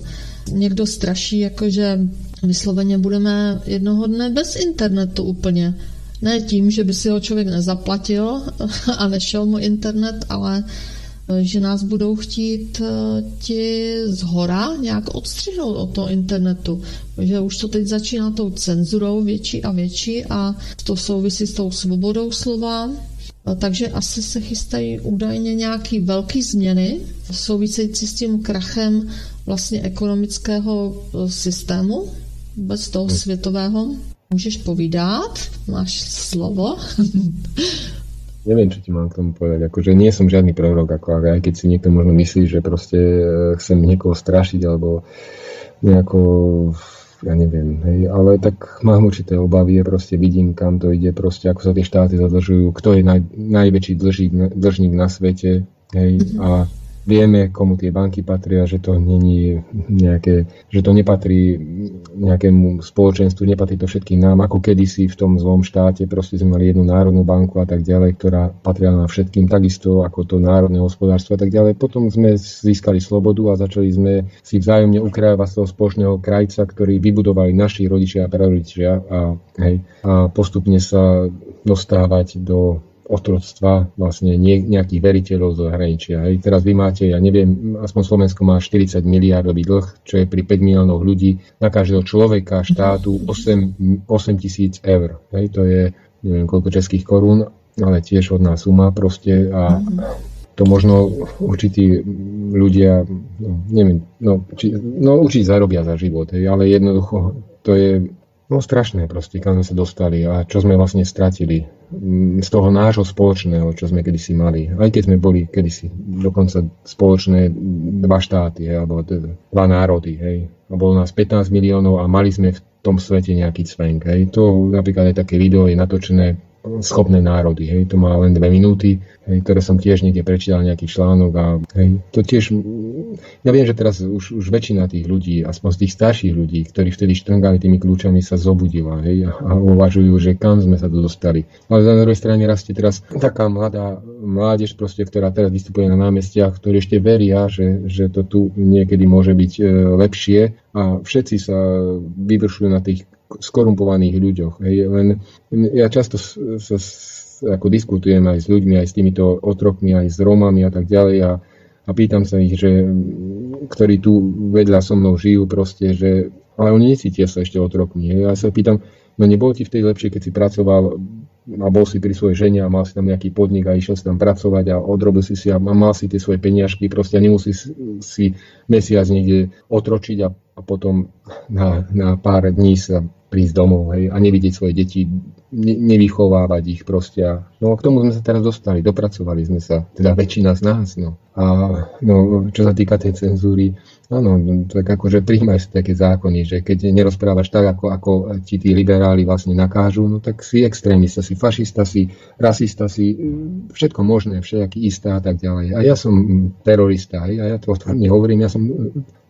Někdo straší, jakože vysloveně budeme jednoho dne bez internetu úplně. Ne tím, že by si ho člověk nezaplatil a nešel mu internet, ale Eh, že nás budou chtít eh, ti z hora nějak odstřihnout od toho internetu. Že už to teď začíná tou cenzurou větší a větší a to souvisí s tou svobodou slova. Eh, takže asi se chystají údajně nějaký velké změny související s tím krachem vlastně ekonomického systému, bez toho hm. světového. Můžeš povídat, máš slovo. Neviem, čo ti mám k tomu povedať. Akože nie som žiadny prorok, ako aj keď si niekto možno myslí, že proste e, chcem niekoho strašiť alebo nejako, ja neviem, hej, ale tak mám určité obavy, proste vidím, kam to ide, proste ako sa tie štáty zadlžujú, kto je naj, najväčší dlžík, dlžník na svete, hej, a vieme, komu tie banky patria, že to není nejaké, že to nepatrí nejakému spoločenstvu, nepatrí to všetkým nám, ako kedysi v tom zlom štáte, proste sme mali jednu národnú banku a tak ďalej, ktorá patrila na všetkým, takisto ako to národné hospodárstvo a tak ďalej. Potom sme získali slobodu a začali sme si vzájomne ukrájavať z toho spoločného krajca, ktorý vybudovali naši rodičia a prarodičia a, hej, a postupne sa dostávať do otroctva vlastne nejakých veriteľov z zahraničia. Hej. Teraz vy máte, ja neviem, aspoň Slovensko má 40 miliardový dlh, čo je pri 5 miliónov ľudí na každého človeka štátu 8, 8 tisíc eur. Hej. To je neviem koľko českých korún, ale tiež hodná suma proste a to možno určití ľudia, no, neviem, no, či, no určite zarobia za život, hej, ale jednoducho to je No strašné proste, kam sme sa dostali a čo sme vlastne stratili z toho nášho spoločného, čo sme kedysi mali. Aj keď sme boli kedysi dokonca spoločné dva štáty, hej, alebo dva národy, hej. A bolo nás 15 miliónov a mali sme v tom svete nejaký cvenk, hej. To napríklad aj také video je natočené schopné národy. Hej. To má len dve minúty, hej, ktoré som tiež niekde prečítal nejaký článok a hej, to tiež, ja viem, že teraz už, už väčšina tých ľudí, aspoň z tých starších ľudí, ktorí vtedy štrngali tými kľúčami, sa zobudila hej, a uvažujú, že kam sme sa tu dostali. Ale za druhej strane rastie teraz taká mladá mládež, proste, ktorá teraz vystupuje na námestiach, ktorí ešte veria, že, že to tu niekedy môže byť e, lepšie a všetci sa vyvršujú na tých skorumpovaných ľuďoch. Hej. Len ja často sa ako diskutujem aj s ľuďmi, aj s týmito otrokmi, aj s Rómami a tak ďalej a a pýtam sa ich, že, ktorí tu vedľa so mnou žijú proste, že ale oni necítia sa ešte otrokmi. Ja sa pýtam, no nebolo ti v tej lepšie, keď si pracoval a bol si pri svojej žene a mal si tam nejaký podnik a išiel si tam pracovať a odrobil si si a mal si tie svoje peniažky proste nemusí si mesiac niekde otročiť a, a potom na, na pár dní sa prísť domov hej, a nevidieť svoje deti ne, nevychovávať ich proste. A, no a k tomu sme sa teraz dostali, dopracovali sme sa, teda väčšina z nás. No. A no, čo sa týka tej cenzúry, áno, tak akože príjmaj si také zákony, že keď nerozprávaš tak, ako, ako ti tí liberáli vlastne nakážu, no tak si extrémista, si fašista, si rasista, si všetko možné, všetky istá a tak ďalej. A ja som terorista, hej, a ja to otvorene hovorím, ja som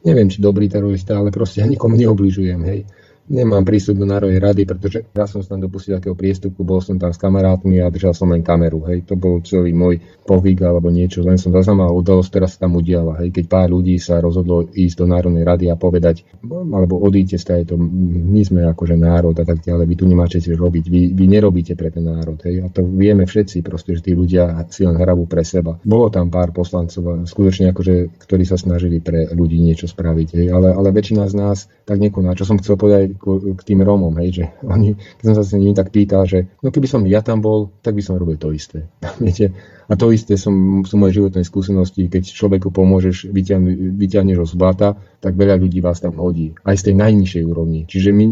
neviem, či dobrý terorista, ale proste ja nikomu neobližujem, hej nemám prístup do Národnej rady, pretože ja som tam dopustil takého priestupku, bol som tam s kamarátmi a držal som len kameru. Hej. To bol celý môj povyk alebo niečo, len som zaznamenal udalosť, ktorá sa tam udiala. Hej. Keď pár ľudí sa rozhodlo ísť do Národnej rady a povedať, alebo odíďte z to, my sme akože národ a tak ďalej, vy tu nemáte čo robiť, vy, vy nerobíte pre ten národ. Hej. A to vieme všetci, proste, že tí ľudia si len hrabú pre seba. Bolo tam pár poslancov, skutočne akože, ktorí sa snažili pre ľudí niečo spraviť, hej. Ale, ale väčšina z nás tak nekoná. Čo som chcel povedať k tým Rómom, hej, že oni, keď som sa s nimi tak pýtal, že no keby som ja tam bol, tak by som robil to isté. Viete? A to isté som, sú moje životné skúsenosti, keď človeku pomôžeš, vyťahneš ho z blata, tak veľa ľudí vás tam hodí. Aj z tej najnižšej úrovni. Čiže my,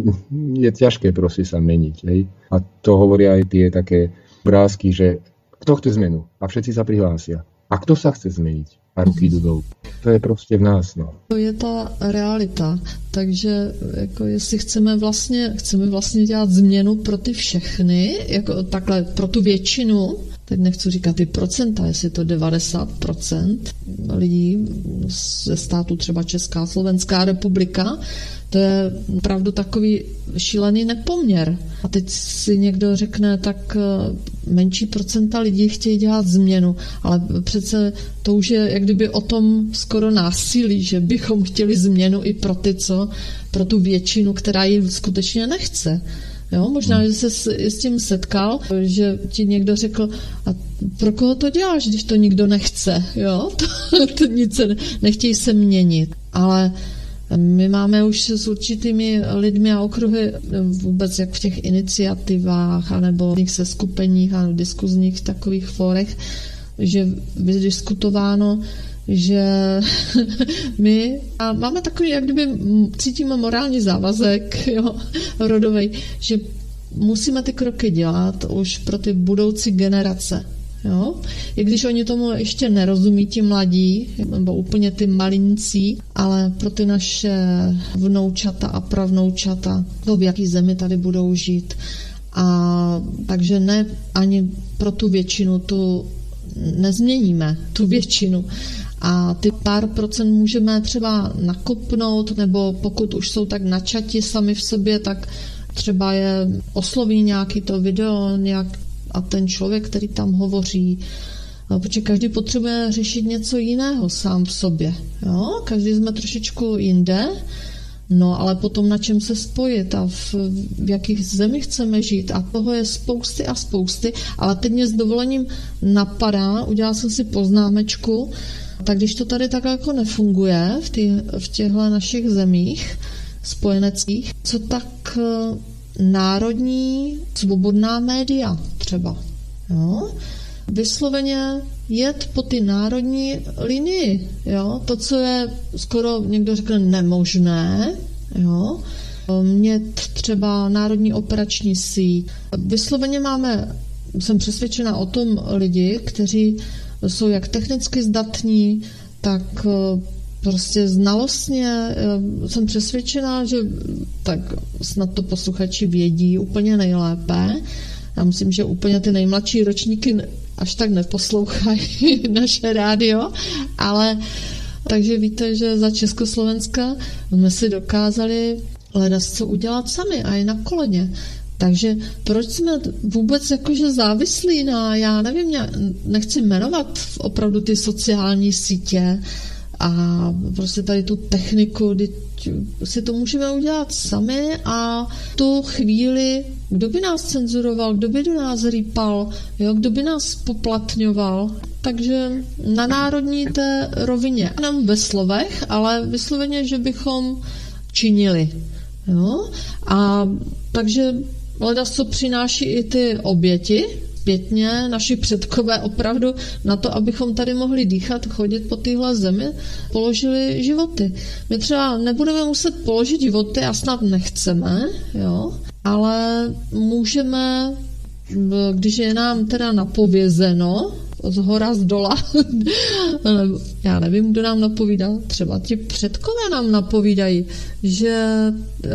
je ťažké proste sa meniť. Hej? A to hovoria aj tie také brázky, že kto chce zmenu? A všetci sa prihlásia. A kto sa chce zmeniť? A ruky jdu dolů. To je prostě v nás. No. To je ta realita. Takže jako jestli chceme vlastně, chceme vlastně dělat změnu pro ty všechny, jako takhle pro tu většinu, teď nechci říkat ty procenta, jestli to 90% lidí ze státu třeba Česká, Slovenská republika, to je opravdu takový šílený nepoměr. A teď si někdo řekne, tak eh, menší procenta lidí chtějí dělat změnu, ale přece to už je jak kdyby o tom skoro násilí, že bychom chtěli změnu i pro ty, co, pro tu většinu, která ji skutečně nechce. Jo, možná, hmm. že se s, s tím setkal, že ti někdo řekl, a pro koho to děláš, když to nikdo nechce, jo, to, to nic se, nechtějí se měnit, ale my máme už s určitými lidmi a okruhy vůbec jak v těch iniciativách anebo v těch seskupeních a diskuzních takových fórech, že vydiskutováno, že my a máme takový, jak kdyby cítíme morální závazek jo, rodový, že musíme ty kroky dělat už pro ty budoucí generace. Jo? I když oni tomu ještě nerozumí, ti mladí, nebo úplně ty malincí, ale pro ty naše vnoučata a pravnoučata, to v jaký zemi tady budou žít. A takže ne ani pro tu většinu tu nezměníme, tu většinu. A ty pár procent můžeme třeba nakopnout, nebo pokud už jsou tak načati sami v sobě, tak třeba je osloví nějaký to video, nějak a ten člověk, který tam hovoří, protože každý potřebuje řešit něco jiného sám v sobě. Jo? Každý jsme trošičku jinde, no ale potom na čem se spojit a v, v jakých zemích chceme žít a toho je spousty a spousty, ale teď mě s dovolením napadá, udělal jsem si poznámečku, tak když to tady tak jako nefunguje v, tý, v těchto našich zemích spojeneckých, co tak národní svobodná média třeba. Jo? Vysloveně jet po ty národní linii. Jo? To, co je skoro někdo řekne nemožné, jo? mít třeba národní operační síť. Vysloveně máme, jsem přesvědčena o tom lidi, kteří jsou jak technicky zdatní, tak prostě znalostně eh, jsem přesvědčená, že tak snad to posluchači vědí úplně nejlépe. Já myslím, že úplně ty nejmladší ročníky až tak neposlouchají naše rádio, ale takže víte, že za Československa jsme si dokázali hledat, co udělat sami a i na koleně. Takže proč jsme vůbec jakože závislí na, já nevím, nechci jmenovat opravdu ty sociální sítě, a prostě tady tu techniku, kdy si to můžeme udělat sami a tu chvíli, kdo by nás cenzuroval, kdo by do nás rýpal, jo, kdo by nás poplatňoval, takže na národní té rovině, jenom ve slovech, ale vysloveně, že bychom činili. Jo? A takže leda, co přináší i ty oběti, zpětně naši předkové opravdu na to, abychom tady mohli dýchat, chodit po téhle zemi, položili životy. My třeba nebudeme muset položit životy a snad nechceme, jo, ale můžeme, když je nám teda napovězeno, z hora, z dola. Já nevím, kdo nám napovídá. Třeba ti předkové nám napovídají, že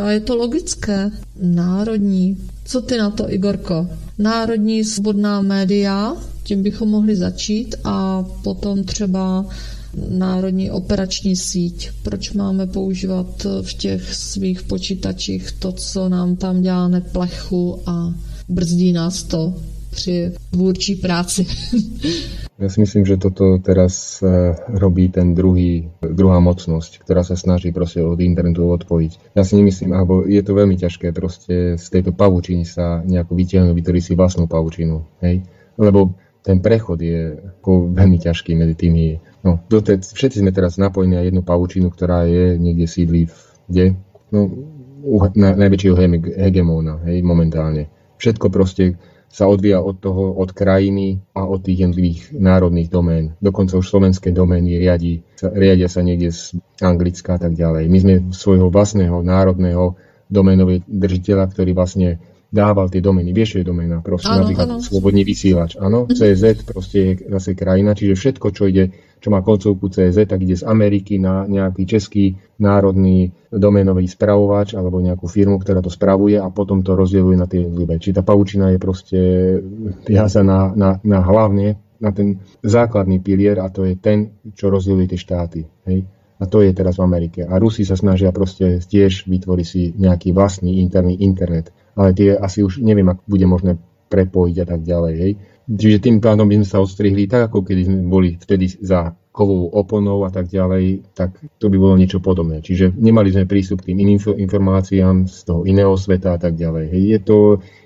a je to logické, národní. Co ty na to, Igorko? Národní svobodná média, tím bychom mohli začít a potom třeba národní operační síť. Proč máme používat v těch svých počítačích to, co nám tam dělá neplechu a brzdí nás to při tvůrčí práci. Ja si myslím, že toto teraz eh, robí ten druhý, druhá mocnosť, ktorá sa snaží proste od internetu odpojiť. Ja si nemyslím, alebo je to veľmi ťažké proste z tejto pavučiny sa nejako vytiahnuť, vytvoriť si vlastnú pavučinu. Hej? Lebo ten prechod je ako veľmi ťažký medzi tými. No, dote, všetci sme teraz napojení na jednu pavučinu, ktorá je niekde sídli v, kde? No, u na, najväčšieho hegemóna, hej, momentálne. Všetko proste sa odvíja od toho, od krajiny a od tých jednotlivých národných domén. Dokonca už slovenské domény riadi, riadia sa niekde z Anglicka a tak ďalej. My sme svojho vlastného národného doménového držiteľa, ktorý vlastne dával tie domény. Vieš, čo je doména? Proste ano, napríklad ano. slobodný vysielač. Áno, CZ proste je zase krajina, čiže všetko, čo ide čo má koncovku CZ, tak ide z Ameriky na nejaký český národný doménový spravovač alebo nejakú firmu, ktorá to spravuje a potom to rozdieluje na tie jednotlivé. Či tá pavučina je proste viazaná na, na hlavne na ten základný pilier a to je ten, čo rozdieluje tie štáty. Hej? A to je teraz v Amerike. A Rusi sa snažia proste tiež vytvoriť si nejaký vlastný interný internet. Ale tie asi už neviem, ak bude možné prepojiť a tak ďalej. Hej. Čiže tým pádom by sme sa odstrihli tak, ako kedy sme boli vtedy za kovovou oponou a tak ďalej, tak to by bolo niečo podobné. Čiže nemali sme prístup k tým iným informáciám z toho iného sveta a tak ďalej. Hej. Je, to,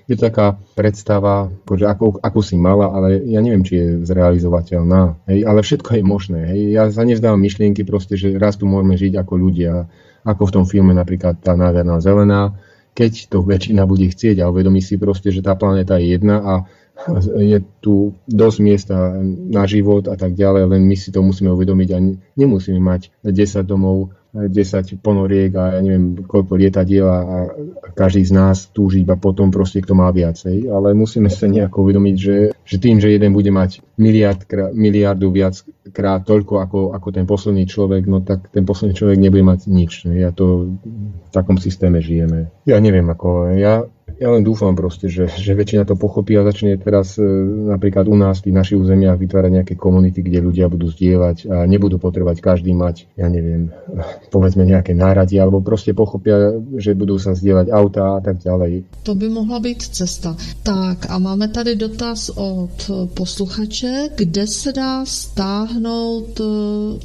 je to taká predstava, akože ako, ako si mala, ale ja neviem, či je zrealizovateľná. Hej. Ale všetko je možné. Hej. Ja sa nevzdávam myšlienky proste, že raz tu môžeme žiť ako ľudia, ako v tom filme napríklad tá nádherná zelená, keď to väčšina bude chcieť a uvedomí si proste, že tá planéta je jedna a je tu dosť miesta na život a tak ďalej, len my si to musíme uvedomiť a nemusíme mať 10 domov 10 ponoriek a ja neviem koľko lietadiel a, a každý z nás túži iba potom proste, kto má viacej, ale musíme sa nejako uvedomiť, že, že tým, že jeden bude mať miliard, miliardu viac krát toľko ako, ako ten posledný človek, no tak ten posledný človek nebude mať nič. Ja to v takom systéme žijeme. Ja neviem, ako ja ja len dúfam proste, že, že väčšina to pochopí a začne teraz e, napríklad u nás v našich územiach vytvárať nejaké komunity, kde ľudia budú zdieľať a nebudú potrebovať každý mať, ja neviem, povedzme nejaké náradie, alebo proste pochopia, že budú sa zdieľať auta a tak ďalej. To by mohla být cesta. Tak a máme tady dotaz od posluchače, kde se dá stáhnout e,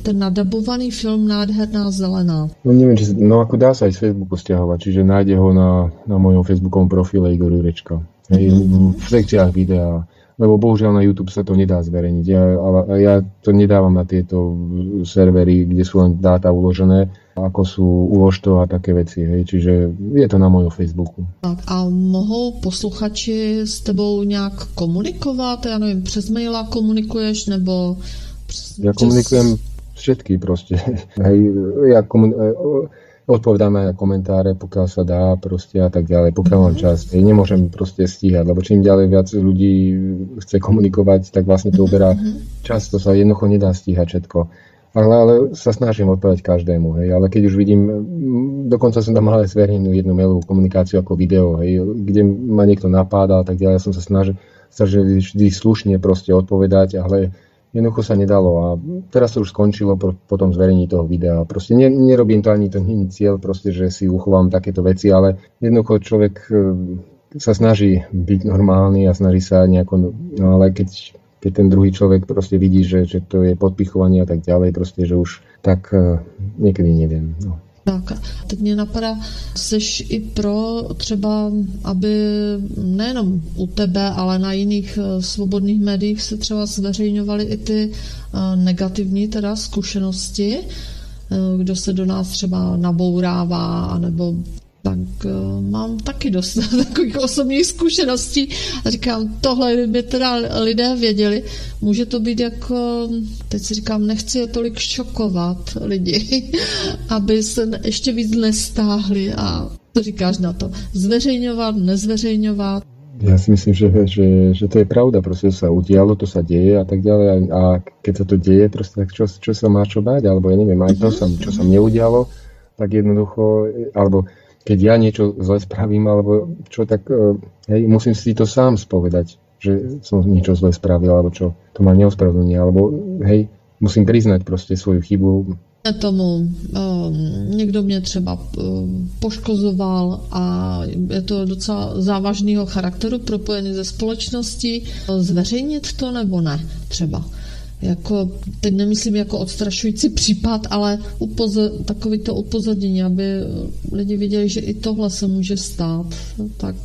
ten nadabovaný film Nádherná zelená? No neviem, či, no ako dá sa aj z Facebooku stiahovať, čiže nájde ho na, na mojom Facebookovom profilu profile Igor Jurečka. Hej, v sekciách videa. Lebo bohužiaľ na YouTube sa to nedá zverejniť. Ja, ale ja to nedávam na tieto servery, kde sú len dáta uložené, ako sú uložto a také veci. Hej. Čiže je to na mojom Facebooku. Tak a mohou posluchači s tebou nějak komunikovat? Ja neviem, přes maila komunikuješ, nebo... Přes... Ja komunikujem všetky proste. Hej, ja komun- odpovedáme na komentáre, pokiaľ sa dá proste a tak ďalej, pokiaľ mám čas. Ja nemôžem proste stíhať, lebo čím ďalej viac ľudí chce komunikovať, tak vlastne to uberá čas, to sa jednoducho nedá stíhať všetko. Ale, ale sa snažím odpovedať každému, hej. Ale keď už vidím, dokonca som tam mal aj zverejnenú jednu mailovú komunikáciu ako video, hej, kde ma niekto napádal, tak ďalej, ja som sa snažil, snažil vždy slušne proste odpovedať, ale jednoducho sa nedalo a teraz to už skončilo po, po tom zverejní toho videa. Proste ne, nerobím to ani nie cieľ, proste, že si uchovám takéto veci, ale jednoducho človek e, sa snaží byť normálny a snaží sa nejako, no ale keď keď ten druhý človek proste vidí, že, že to je podpichovanie a tak ďalej, proste, že už tak uh, niekedy neviem. No. Tak, teď mě napadá, jsi i pro třeba, aby nejenom u tebe, ale na jiných eh, svobodných médiích se třeba zveřejňovaly i ty eh, negativní teda zkušenosti, kdo se do nás třeba nabourává, anebo tak uh, mám taky dost takových osobních zkušeností a říkám, tohle by teda lidé věděli. Může to být jako, teď si říkám, nechci je tolik šokovat lidi, aby se ještě víc nestáhli a co říkáš na to? Zveřejňovat, nezveřejňovat? Ja si myslím, že, že, že to je pravda, proste sa udialo, to sa deje a tak ďalej a keď sa to deje, proste tak čo, sa má čo báť, alebo ja neviem, aj to, sa neudialo, tak jednoducho, alebo keď ja niečo zle spravím, alebo čo, tak e, hej, musím si to sám spovedať, že som niečo zle spravil, alebo čo, to ma neospravedlní, alebo hej, musím priznať proste svoju chybu. Tomu um, někdo mě třeba um, poškozoval a je to docela závažného charakteru propojený ze společnosti. Zveřejnit to nebo ne třeba? Jako, teď nemyslím jako odstrašující případ, ale upozor, takový to upozornění, aby lidi viděli, že i tohle se může stát. Tak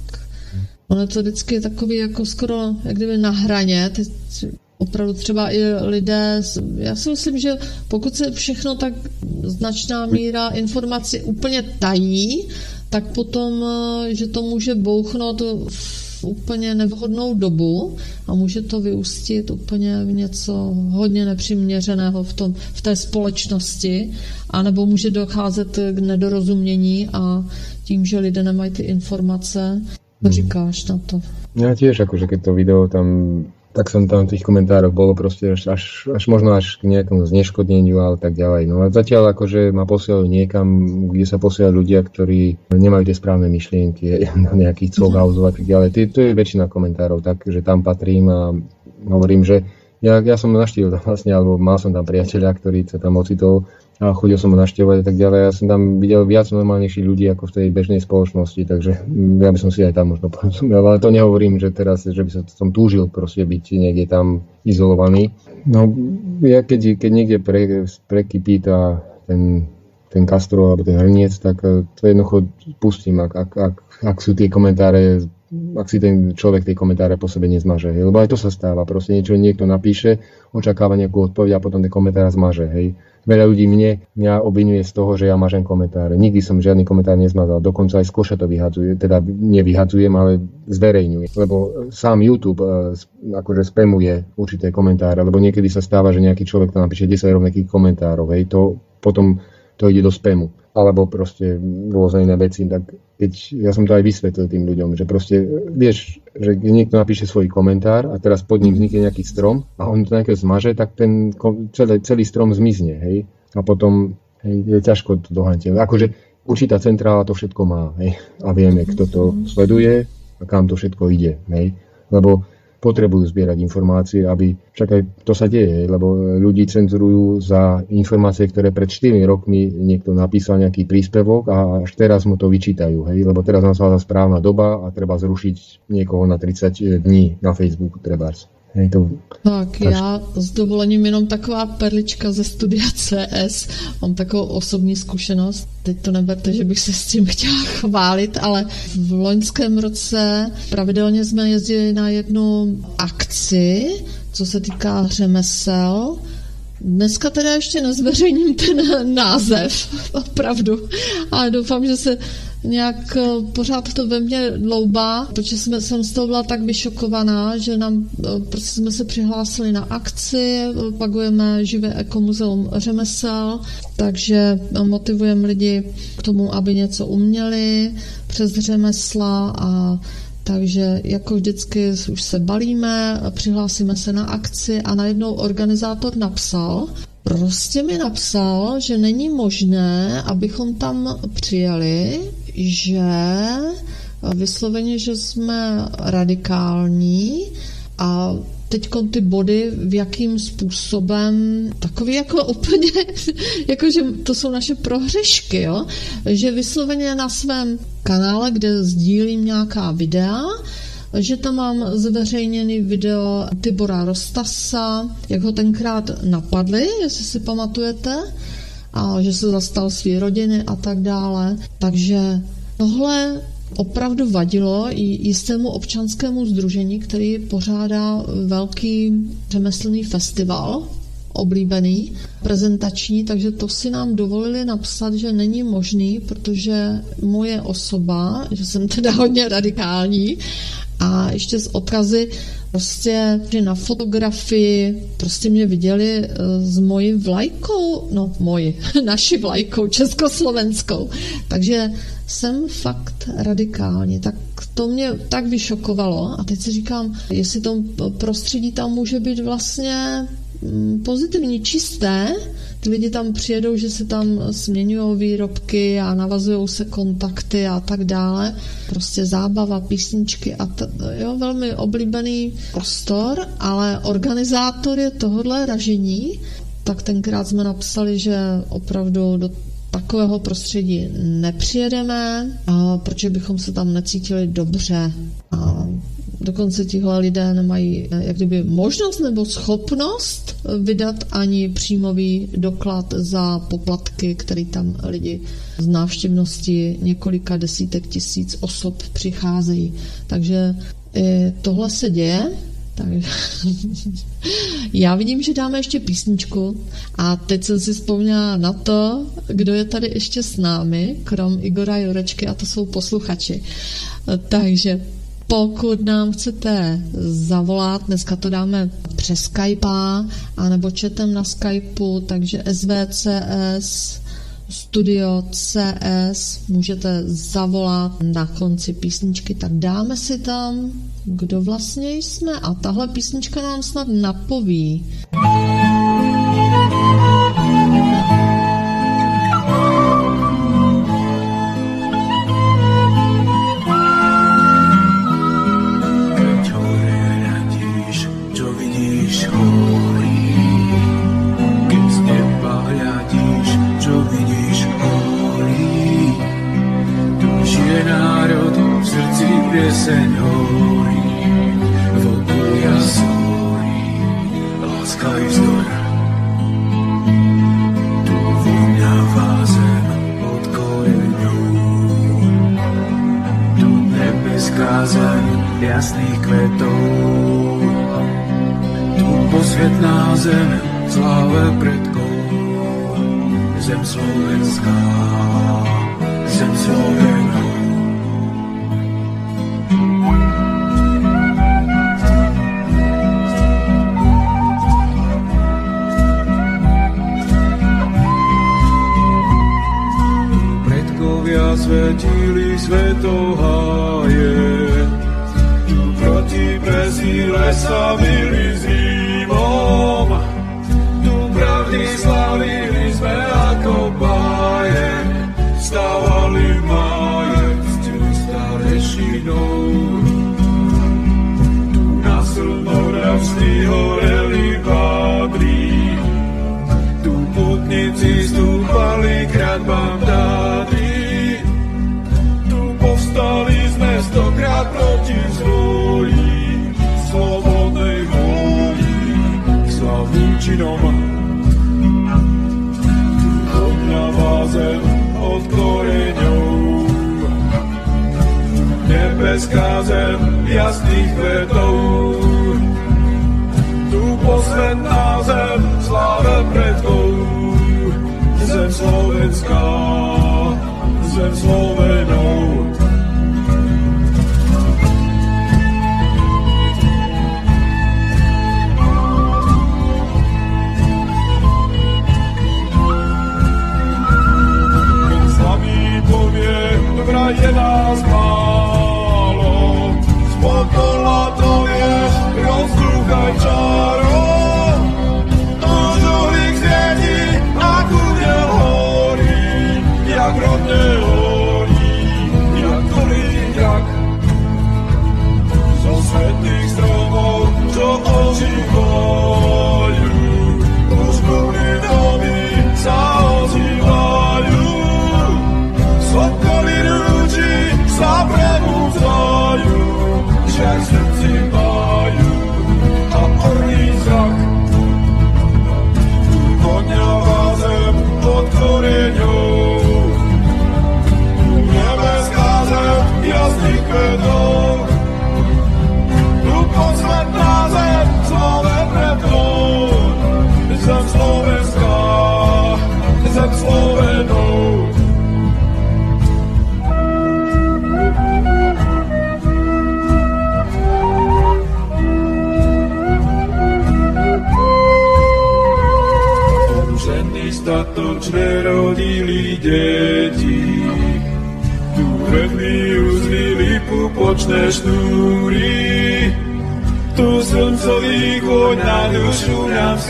ono to vždycky je takový jako skoro, jak kdyby na hraně, teď opravdu třeba i lidé, já si myslím, že pokud se všechno tak značná míra informací úplně tají, tak potom, že to může bouchnout v úplně nevhodnou dobu a může to vyústit úplně v něco hodně nepřiměřeného v, tom, v té společnosti, anebo může docházet k nedorozumění a tím, že lidé nemají ty informace, co hmm. říkáš na to? Ja tiež, akože keď to video tam tak som tam v tých komentároch bolo proste až, až, až možno až k nejakému zneškodneniu ale tak ďalej. No a zatiaľ akože ma posielajú niekam, kde sa posielajú ľudia, ktorí nemajú tie správne myšlienky, nejakých cvogauzov a tak ďalej. To je väčšina komentárov, takže tam patrím a hovorím, že ja, ja som naštívil tam vlastne, alebo mal som tam priateľa, ktorý sa tam ocitol a chodil som ho naštevovať a tak ďalej. Ja som tam videl viac normálnejších ľudí ako v tej bežnej spoločnosti, takže ja by som si aj tam možno porozumel, ale to nehovorím, že teraz, že by som túžil proste byť niekde tam izolovaný. No, ja keď, keď niekde pre, prekypí tá, ten, ten Castro alebo ten hrniec, tak eh, to jednoducho pustím, ak, ak, ak, ak sú tie komentáre ak si ten človek tej komentáre po sebe nezmaže. Hej. Lebo aj to sa stáva. Proste niečo niekto napíše, očakáva nejakú odpoveď a potom ten komentár zmaže. Hej. Veľa ľudí mne, mňa obvinuje z toho, že ja mažem komentáre. Nikdy som žiadny komentár nezmazal. Dokonca aj z koša to vyhadzuje. Teda nevyhadzujem, ale zverejňuje. Lebo sám YouTube uh, akože spamuje určité komentáre. Lebo niekedy sa stáva, že nejaký človek tam napíše 10 rovnakých komentárov. Hej. To potom to ide do spamu. Alebo proste rôzne iné veci. Tak keď ja som to aj vysvetlil tým ľuďom, že proste vieš, že niekto napíše svoj komentár a teraz pod ním vznikne nejaký strom a on to nejakého zmaže, tak ten celý, celý strom zmizne, hej. A potom hej, je ťažko to doháňať. Akože určitá centrála to všetko má, hej. A vieme, kto to sleduje a kam to všetko ide, hej. Lebo potrebujú zbierať informácie, aby, však aj to sa deje, lebo ľudí cenzurujú za informácie, ktoré pred 4 rokmi niekto napísal nejaký príspevok a až teraz mu to vyčítajú, hej, lebo teraz nastala správna doba a treba zrušiť niekoho na 30 dní na Facebooku trebárs. To... Tak já s dovolením jenom taková perlička ze studia CS. Mám takovou osobní zkušenost. Teď to neberte, že bych se s tím chtěla chválit, ale v loňském roce pravidelně jsme jezdili na jednu akci, co se týká řemesel. Dneska teda ještě nezveřejním ten název, opravdu, ale doufám, že se nějak eh, pořád to ve mně dloubá, protože jsme, jsem z toho byla tak vyšokovaná, že nám, eh, prostě jsme se přihlásili na akci, eh, pagujeme živé ekomuzeum řemesel, takže motivujeme lidi k tomu, aby něco uměli přes řemesla a takže jako vždycky už se balíme, přihlásíme se na akci a najednou organizátor napsal, prostě mi napsal, že není možné, abychom tam přijeli, že vysloveně, že jsme radikální a teď ty body, v jakým způsobem, takový jako úplně, jako že to jsou naše prohřešky, jo? že vysloveně na svém kanále, kde sdílím nějaká videa, že tam mám zveřejněný video Tibora Rostasa, jak ho tenkrát napadli, jestli si pamatujete, a že se zastal své rodiny a tak dále. Takže tohle opravdu vadilo i jistému občanskému združení, který pořádá velký řemeslný festival oblíbený, prezentační, takže to si nám dovolili napsat, že není možný, protože moje osoba, že jsem teda hodně radikální a ještě z odkazy prostě že na fotografii prostě mě viděli eh, s mojí vlajkou, no moji, naši vlajkou, československou. Takže jsem fakt radikální, tak to mě tak vyšokovalo a teď si říkám, jestli to prostředí tam může být vlastně mm, pozitivní, čisté, ty lidi tam přijedou, že se tam směňují výrobky a navazují se kontakty a tak dále. Prostě zábava, písničky a t- jo, velmi oblíbený prostor, ale organizátor je tohodle ražení, tak tenkrát jsme napsali, že opravdu do takového prostředí nepřijedeme, a protože bychom se tam necítili dobře. A dokonce tihle lidé nemají eh, jak kdyby možnost nebo schopnost vydat ani příjmový doklad za poplatky, který tam lidi z návštěvnosti několika desítek tisíc osob přicházejí. Takže tohle se děje já vidím, že dáme ještě písničku a teď jsem si vzpomněla na to, kdo je tady ještě s námi, krom Igora Jurečky a to jsou posluchači. Takže pokud nám chcete zavolat, dneska to dáme přes Skype, anebo četem na Skypeu, takže SVCS Studio CS, můžete zavolat na konci písničky, tak dáme si tam, kdo vlastně jsme a tahle písnička nám snad napoví. pieseň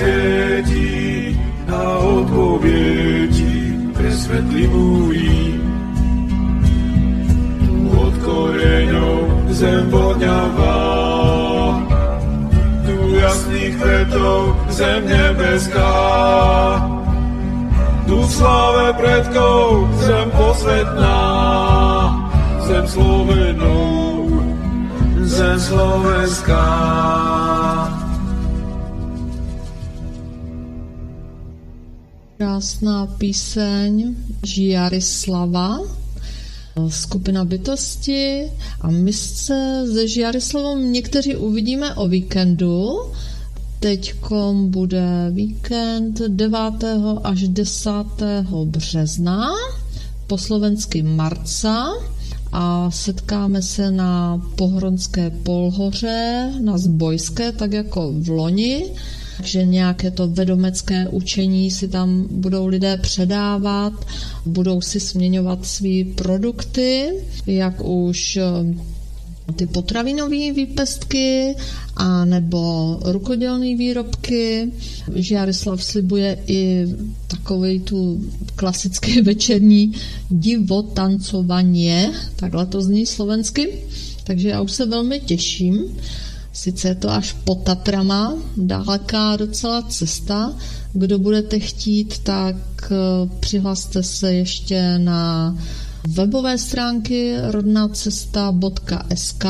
svieti a múry. Tu od koreňov zem voňavá, tu jasných kvetov zem nebeská, tu sláve predkov zem posvetná, zem Slovenou, zem Slovenská. Krásná píseň Žiarislava, skupina bytosti a my se se Žiarislavou někteří uvidíme o víkendu Teď bude víkend 9. až 10. března, po slovensky marca a setkáme se na Pohronské polhoře, na Zbojské, tak jako v loni, že nějaké to vedomecké učení si tam budou lidé předávat, budou si směňovat své produkty, jak už ty potravinové výpestky a nebo rukodělné výrobky. Žiarislav slibuje i takový tu klasické večerní divotancovanie, takhle to zní slovensky, takže já už se velmi těším. Sice je to až po Tatrama, daleká docela cesta. Kdo budete chtít, tak eh, přihlaste se ještě na webové stránky rodnacesta.sk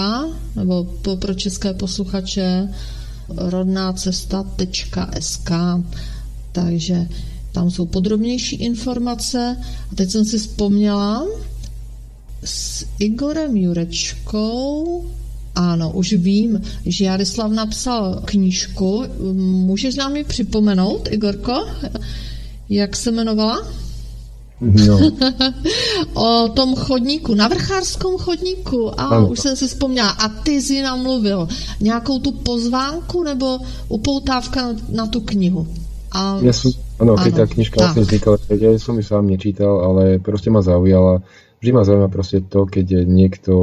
nebo pro české posluchače rodnacesta.sk takže tam jsou podrobnější informace. A teď jsem si vzpomněla s Igorem Jurečkou ano, už vím, že Jarislav napsal knížku. Můžeš nám ji připomenout, Igorko? Jak se jmenovala? No. o tom chodníku, na vrchářském chodníku. A ano. už jsem si vzpomněla. A ty jsi nám mluvil nějakou tu pozvánku nebo upoutávka na, na tu knihu. A... Ja som, ano, keď tá knižka vlastne vznikala, ja som ju sám nečítal, ale proste ma zaujala Vždy ma zaujíma proste to, keď niekto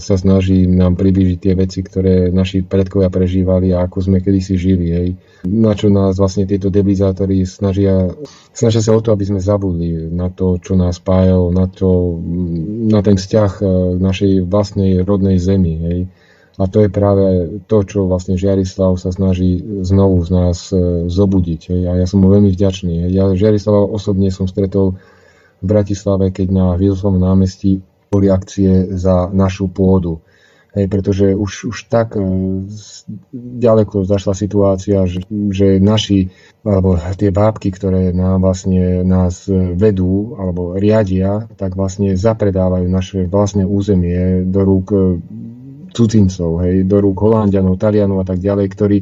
sa snaží nám priblížiť tie veci, ktoré naši predkovia prežívali a ako sme kedysi žili. Hej. Na čo nás vlastne tieto debilizátory snažia, snažia sa o to, aby sme zabudli na to, čo nás spájalo, na, to, na ten vzťah k našej vlastnej rodnej zemi. Hej. A to je práve to, čo vlastne Žiarislav sa snaží znovu z nás e, zobudiť. Hej. A ja som mu veľmi vďačný. Hej. Ja Žiarislava osobne som stretol v Bratislave, keď na Hviezdovom námestí boli akcie za našu pôdu. Hej, pretože už, už tak e, ďaleko zašla situácia, že, že naši, alebo tie bábky, ktoré nám vlastne nás vedú alebo riadia, tak vlastne zapredávajú naše vlastné územie do rúk e, cudzincov, hej, do rúk Holandianov, Talianov a tak ďalej, ktorí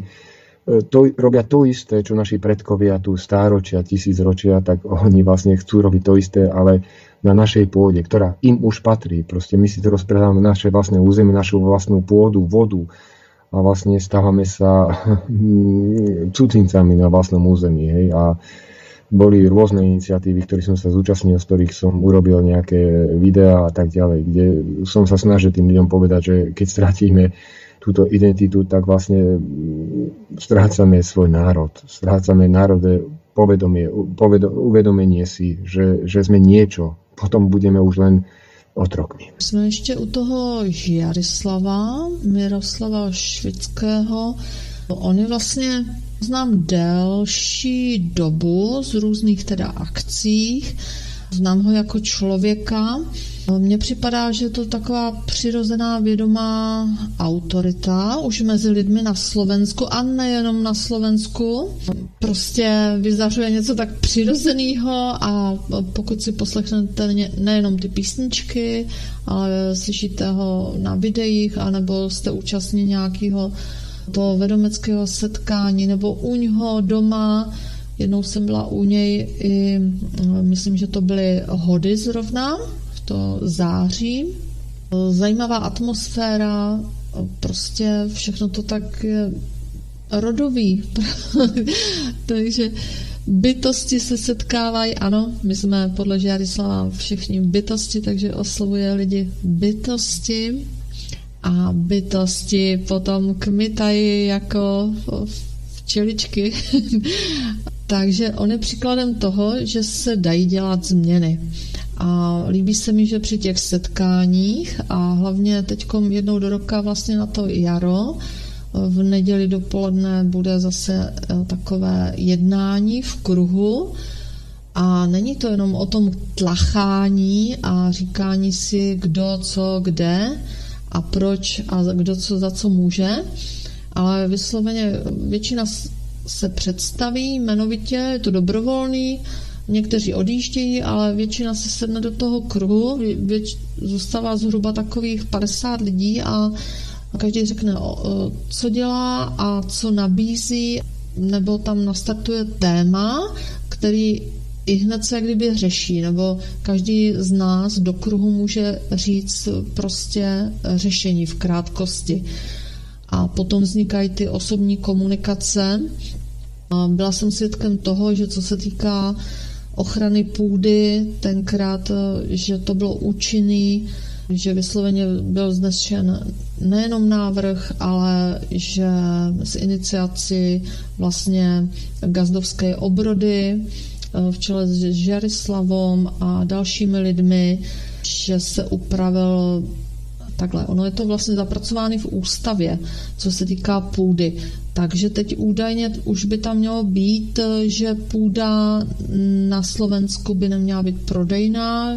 to, robia to isté, čo naši predkovia tu stáročia, tisícročia, tak oni vlastne chcú robiť to isté, ale na našej pôde, ktorá im už patrí. Proste my si to rozprávame naše vlastné územie, našu vlastnú pôdu, vodu a vlastne stávame sa cudzincami na vlastnom území. Hej? A boli rôzne iniciatívy, ktorých som sa zúčastnil, z ktorých som urobil nejaké videá a tak ďalej, kde som sa snažil tým ľuďom povedať, že keď stratíme túto identitu, tak vlastne mm, strácame svoj národ. Strácame národe povedomie, povedo, uvedomenie si, že, že sme niečo. Potom budeme už len otrokmi. Jsme ještě u toho Jarislava, Miroslava Švického. On je vlastně znám delší dobu z různých teda akcích. Znám ho jako člověka, Mně připadá, že je to taková přirozená vědomá autorita už mezi lidmi na Slovensku a nejenom na Slovensku. Prostě vyzařuje něco tak přirozeného a pokud si poslechnete nejenom ty písničky, ale slyšíte ho na videích, anebo jste účastní nějakého toho vedomeckého setkání nebo u něho doma, Jednou jsem byla u něj i, myslím, že to byly hody zrovna, to září. Zajímavá atmosféra, prostě všechno to tak je rodový. Takže bytosti se setkávají, ano, my jsme podle Žárislava všichni bytosti, takže oslovuje lidi bytosti a bytosti potom kmitají jako včeličky. takže on je příkladem toho, že se dají dělat změny. A líbí se mi, že při těch setkáních a hlavně teď jednou do roka vlastně na to jaro, v neděli dopoledne bude zase eh, takové jednání v kruhu. A není to jenom o tom tlachání a říkání si, kdo, co, kde a proč a kdo co za co může, ale vysloveně většina se představí jmenovitě, je to dobrovolný, Někteří odjíždějí, ale většina se sedne do toho kruhu, věč, zůstává zhruba takových 50 lidí a každý řekne, co dělá a co nabízí, nebo tam nastartuje téma, který i hned se kdyby řeší, nebo každý z nás do kruhu může říct prostě řešení v krátkosti. A potom vznikají ty osobní komunikace. Byla jsem svědkem toho, že co se týká ochrany půdy, tenkrát, eh, že to bylo účinný, že vysloveně byl znešen nejenom návrh, ale že z iniciaci vlastně gazdovské obrody eh, v čele s Žarislavom a dalšími lidmi, že se upravil takhle. Ono je to vlastně zapracováno v ústavě, co se týká půdy. Takže teď údajně už by tam mělo být, že půda na Slovensku by neměla být prodejná,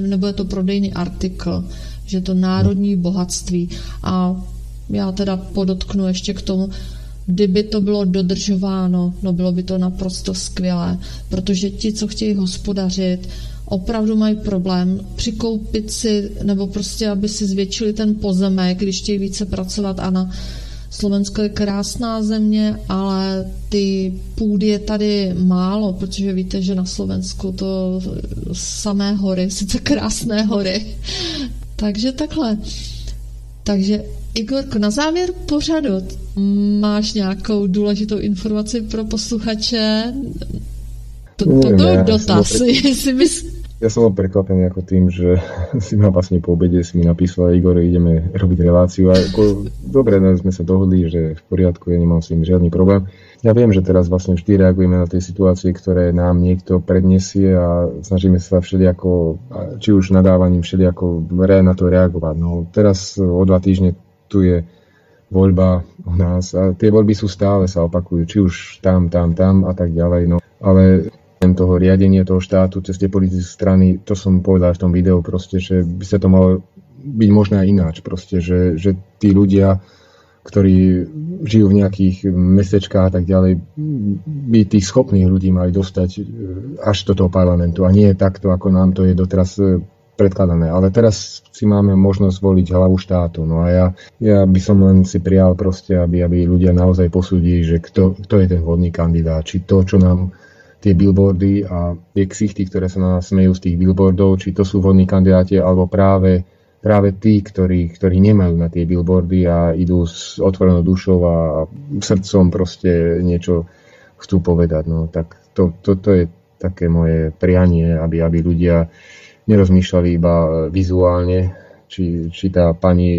nebo je to prodejný artikl, že to národní bohatství. A já teda podotknu ještě k tomu, kdyby to bylo dodržováno, no bylo by to naprosto skvělé, protože ti, co chtějí hospodařit, opravdu mají problém přikoupit si, nebo prostě, aby si zvětšili ten pozemek, když chtějí více pracovat a na Slovensko je krásná země, ale ty půdy je tady málo, protože víte, že na Slovensku to samé hory, sice krásné hory. Takže takhle. Takže Igorko, na závěr pořadu máš nějakou důležitou informaci pro posluchače? To, to byl dotaz, jestli bys ja som bol prekvapený ako tým, že si ma vlastne po obede si mi napísal, Igor, ideme robiť reláciu. A ako, dobre, no, sme sa dohodli, že v poriadku, ja nemám s tým žiadny problém. Ja viem, že teraz vlastne vždy reagujeme na tie situácie, ktoré nám niekto predniesie a snažíme sa všelijako, či už nadávaním všelijako na to reagovať. No teraz o dva týždne tu je voľba u nás a tie voľby sú stále, sa opakujú, či už tam, tam, tam a tak ďalej. No. Ale toho riadenia toho štátu cez tie politické strany, to som povedal v tom videu proste, že by sa to malo byť možné aj ináč proste, že, že tí ľudia, ktorí žijú v nejakých mestečkách a tak ďalej, by tých schopných ľudí mali dostať e, až do toho parlamentu a nie takto, ako nám to je doteraz e, predkladané. Ale teraz si máme možnosť voliť hlavu štátu. No a ja, ja by som len si prijal proste, aby, aby ľudia naozaj posúdili, že kto, kto je ten vhodný kandidát, či to, čo nám tie billboardy a tie ksichty, ktoré sa na nás smejú z tých billboardov, či to sú vhodní kandidáti, alebo práve, práve tí, ktorí, ktorí nemajú na tie billboardy a idú s otvorenou dušou a srdcom proste niečo chcú povedať. No, tak to, to, to je také moje prianie, aby, aby ľudia nerozmýšľali iba vizuálne, či, či tá pani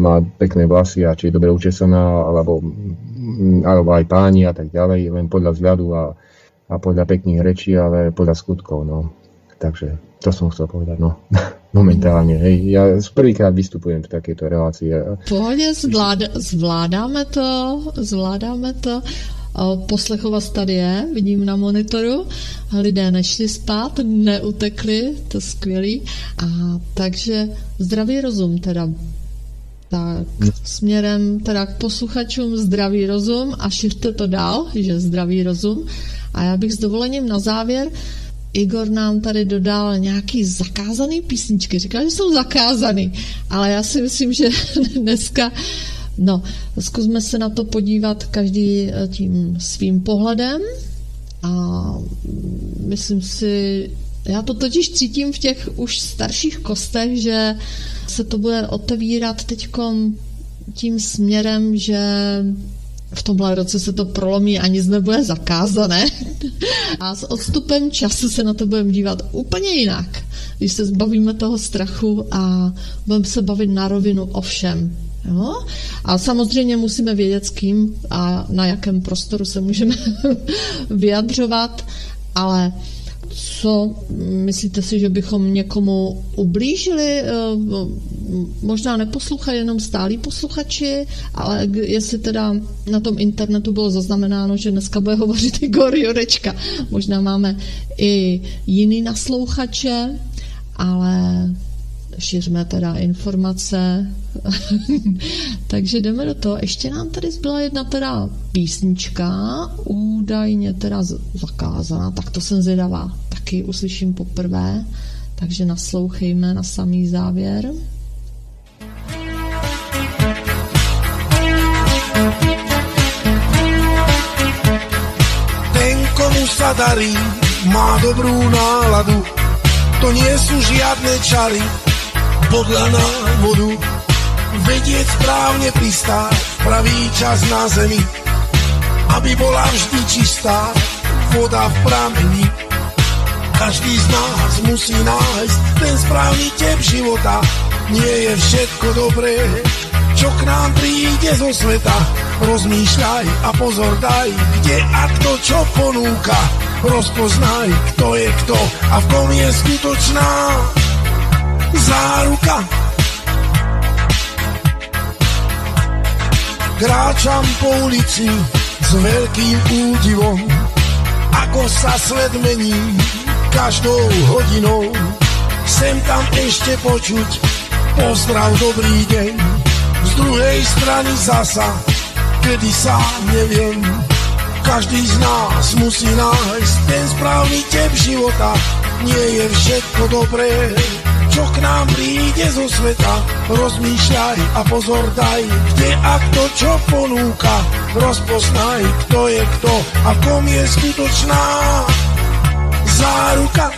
má pekné vlasy a či je dobre učesaná, alebo, alebo aj páni a tak ďalej, len podľa vzhľadu a a podľa pekných rečí, ale podľa skutkov. No. Takže to som chcel povedať. No. Momentálne. Hej. Ja prvýkrát vystupujem v takejto relácii. Pohodě, zvlád, zvládáme to, zvládáme to. Poslechovac tady je, vidím na monitoru. Lidé nešli spát, neutekli, to skvělý. A takže zdravý rozum teda tak směrem teda k posluchačům zdravý rozum a šiřte to dál, že zdravý rozum. A já bych s dovolením na závěr Igor nám tady dodal nějaký zakázaný písničky. Říkal, že jsou zakázaný, ale já si myslím, že dneska No, zkusme se na to podívat každý eh, tím svým pohledem a myslím si, já to totiž cítím v těch už starších kostech, že se to bude otevírat teď tím směrem, že v tomhle roce se to prolomí a nic nebude zakázané. A s odstupem času se na to budeme dívat úplně jinak. Když se zbavíme toho strachu a budeme se bavit na rovinu o všem. Jo? A samozřejmě musíme vědět, s kým a na jakém prostoru se můžeme vyjadřovat, ale co myslíte si, že bychom někomu ublížili? Eh, možná neposlouchají jenom stálí posluchači, ale jestli teda na tom internetu bylo zaznamenáno, že dneska bude hovořit Igor Jurečka, možná máme i jiný naslouchače, ale šířme teda informace. Takže jdeme do toho. Ještě nám tady zbyla jedna teda písnička, údajně teda zakázaná, tak to jsem zvědavá. Taky uslyším poprvé, takže naslouchejme na samý závěr. Ten, komu sa darí, má dobrú náladu, to nie sú žiadne čary, podľa návodu. Vedieť správne pristáť, pravý čas na zemi, aby bola vždy čistá voda v pramení. Každý z nás musí nájsť ten správny tep života. Nie je všetko dobré, čo k nám príde zo sveta. Rozmýšľaj a pozor daj, kde a kto čo ponúka. Rozpoznaj, kto je kto a v kom je skutočná záruka. Kráčam po ulici s veľkým údivom, ako sa svet mení každou hodinou. Sem tam ešte počuť pozdrav, dobrý deň. Z druhej strany zasa, kedy sám neviem, každý z nás musí nájsť ten správny tep života. Nie je všetko dobré, čo k nám príde zo sveta. Rozmýšľaj a pozor daj, kde a kto čo ponúka. Rozpoznaj, kto je kto a kom je skutočná záruka.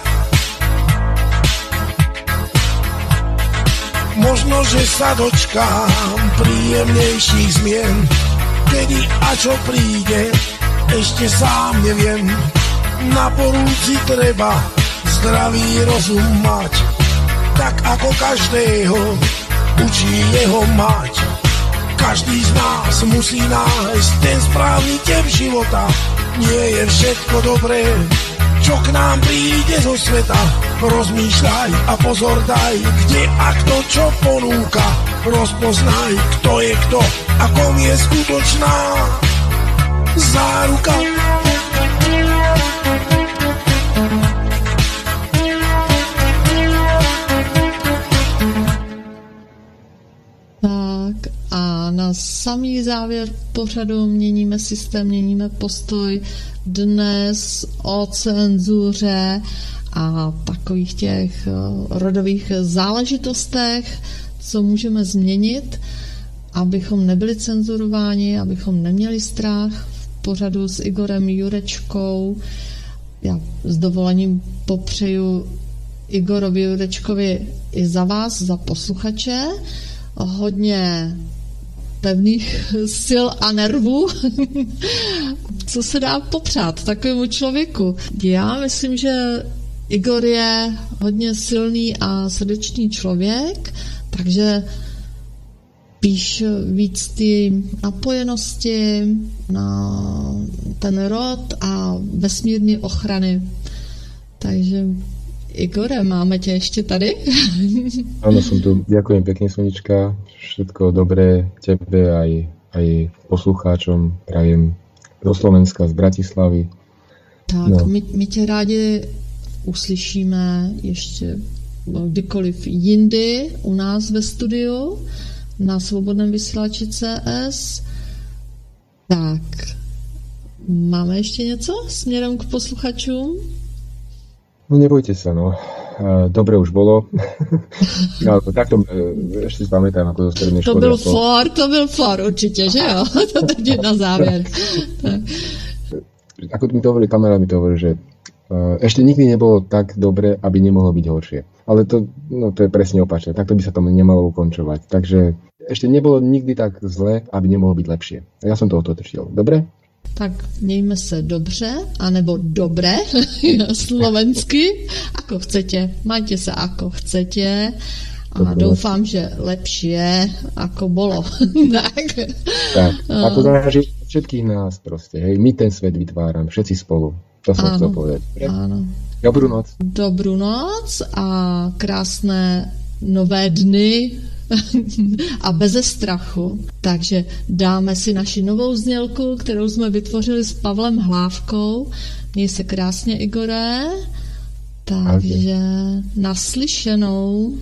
Možno, že sa dočkám príjemnejších zmien, kedy a čo príde, ešte sám neviem. Na porúci treba zdravý rozum mať tak ako každého učí jeho mať. Každý z nás musí nájsť ten správny tep života. Nie je všetko dobré, čo k nám príde zo sveta. Rozmýšľaj a pozor daj, kde a kto čo ponúka. Rozpoznaj, kto je kto a kom je skutočná záruka. na samý závěr pořadu měníme systém, měníme postoj dnes o cenzuře a takových těch eh, rodových záležitostech, co můžeme změnit, abychom nebyli cenzurováni, abychom neměli strach pořadu s Igorem Jurečkou. Já s dovolením popřeju Igorovi Jurečkovi i za vás, za posluchače, hodně pevných sil a nervů, co se dá popřát takovému člověku. Já myslím, že Igor je hodně silný a srdečný člověk, takže píš víc ty napojenosti na ten rod a vesmírné ochrany. Takže Igore, máme tě ještě tady? Áno, som tu. Ďakujem pekne, Sonička. Všetko dobré tebe aj, aj poslucháčom. Prajem do Slovenska, z Bratislavy. Tak, no. my, my tě rádi uslyšíme ještě kdykoliv jindy u nás ve studiu na svobodném vysílači CS. Tak, máme ještě něco směrem k posluchačům? No nebojte sa, no. Dobre už bolo. no, takto ešte si pamätám, ako zo strednej školy. To byl ako... for, to byl for určite, že jo? to teď na záver. ako mi to hovorili, kamarát mi to hovorí, že ešte nikdy nebolo tak dobre, aby nemohlo byť horšie. Ale to, no, to je presne opačné. Takto by sa to nemalo ukončovať. Takže ešte nebolo nikdy tak zle, aby nemohlo byť lepšie. A ja som to otočil. Dobre? tak mějme se dobře, anebo dobré, slovensky, ako chcete, majte se ako chcete a Dobre. doufám, že lepšie ako bolo. tak. tak, ako záleží všetkých nás proste, hej, my ten svet vytváram, všetci spolu. To chcel povedať. Áno. Dobrú noc. Dobrú noc a krásné nové dny a beze strachu. Takže dáme si naši novou znělku, kterou jsme vytvořili s Pavlem Hlávkou. Měj se krásně, Igore. Takže naslyšenou.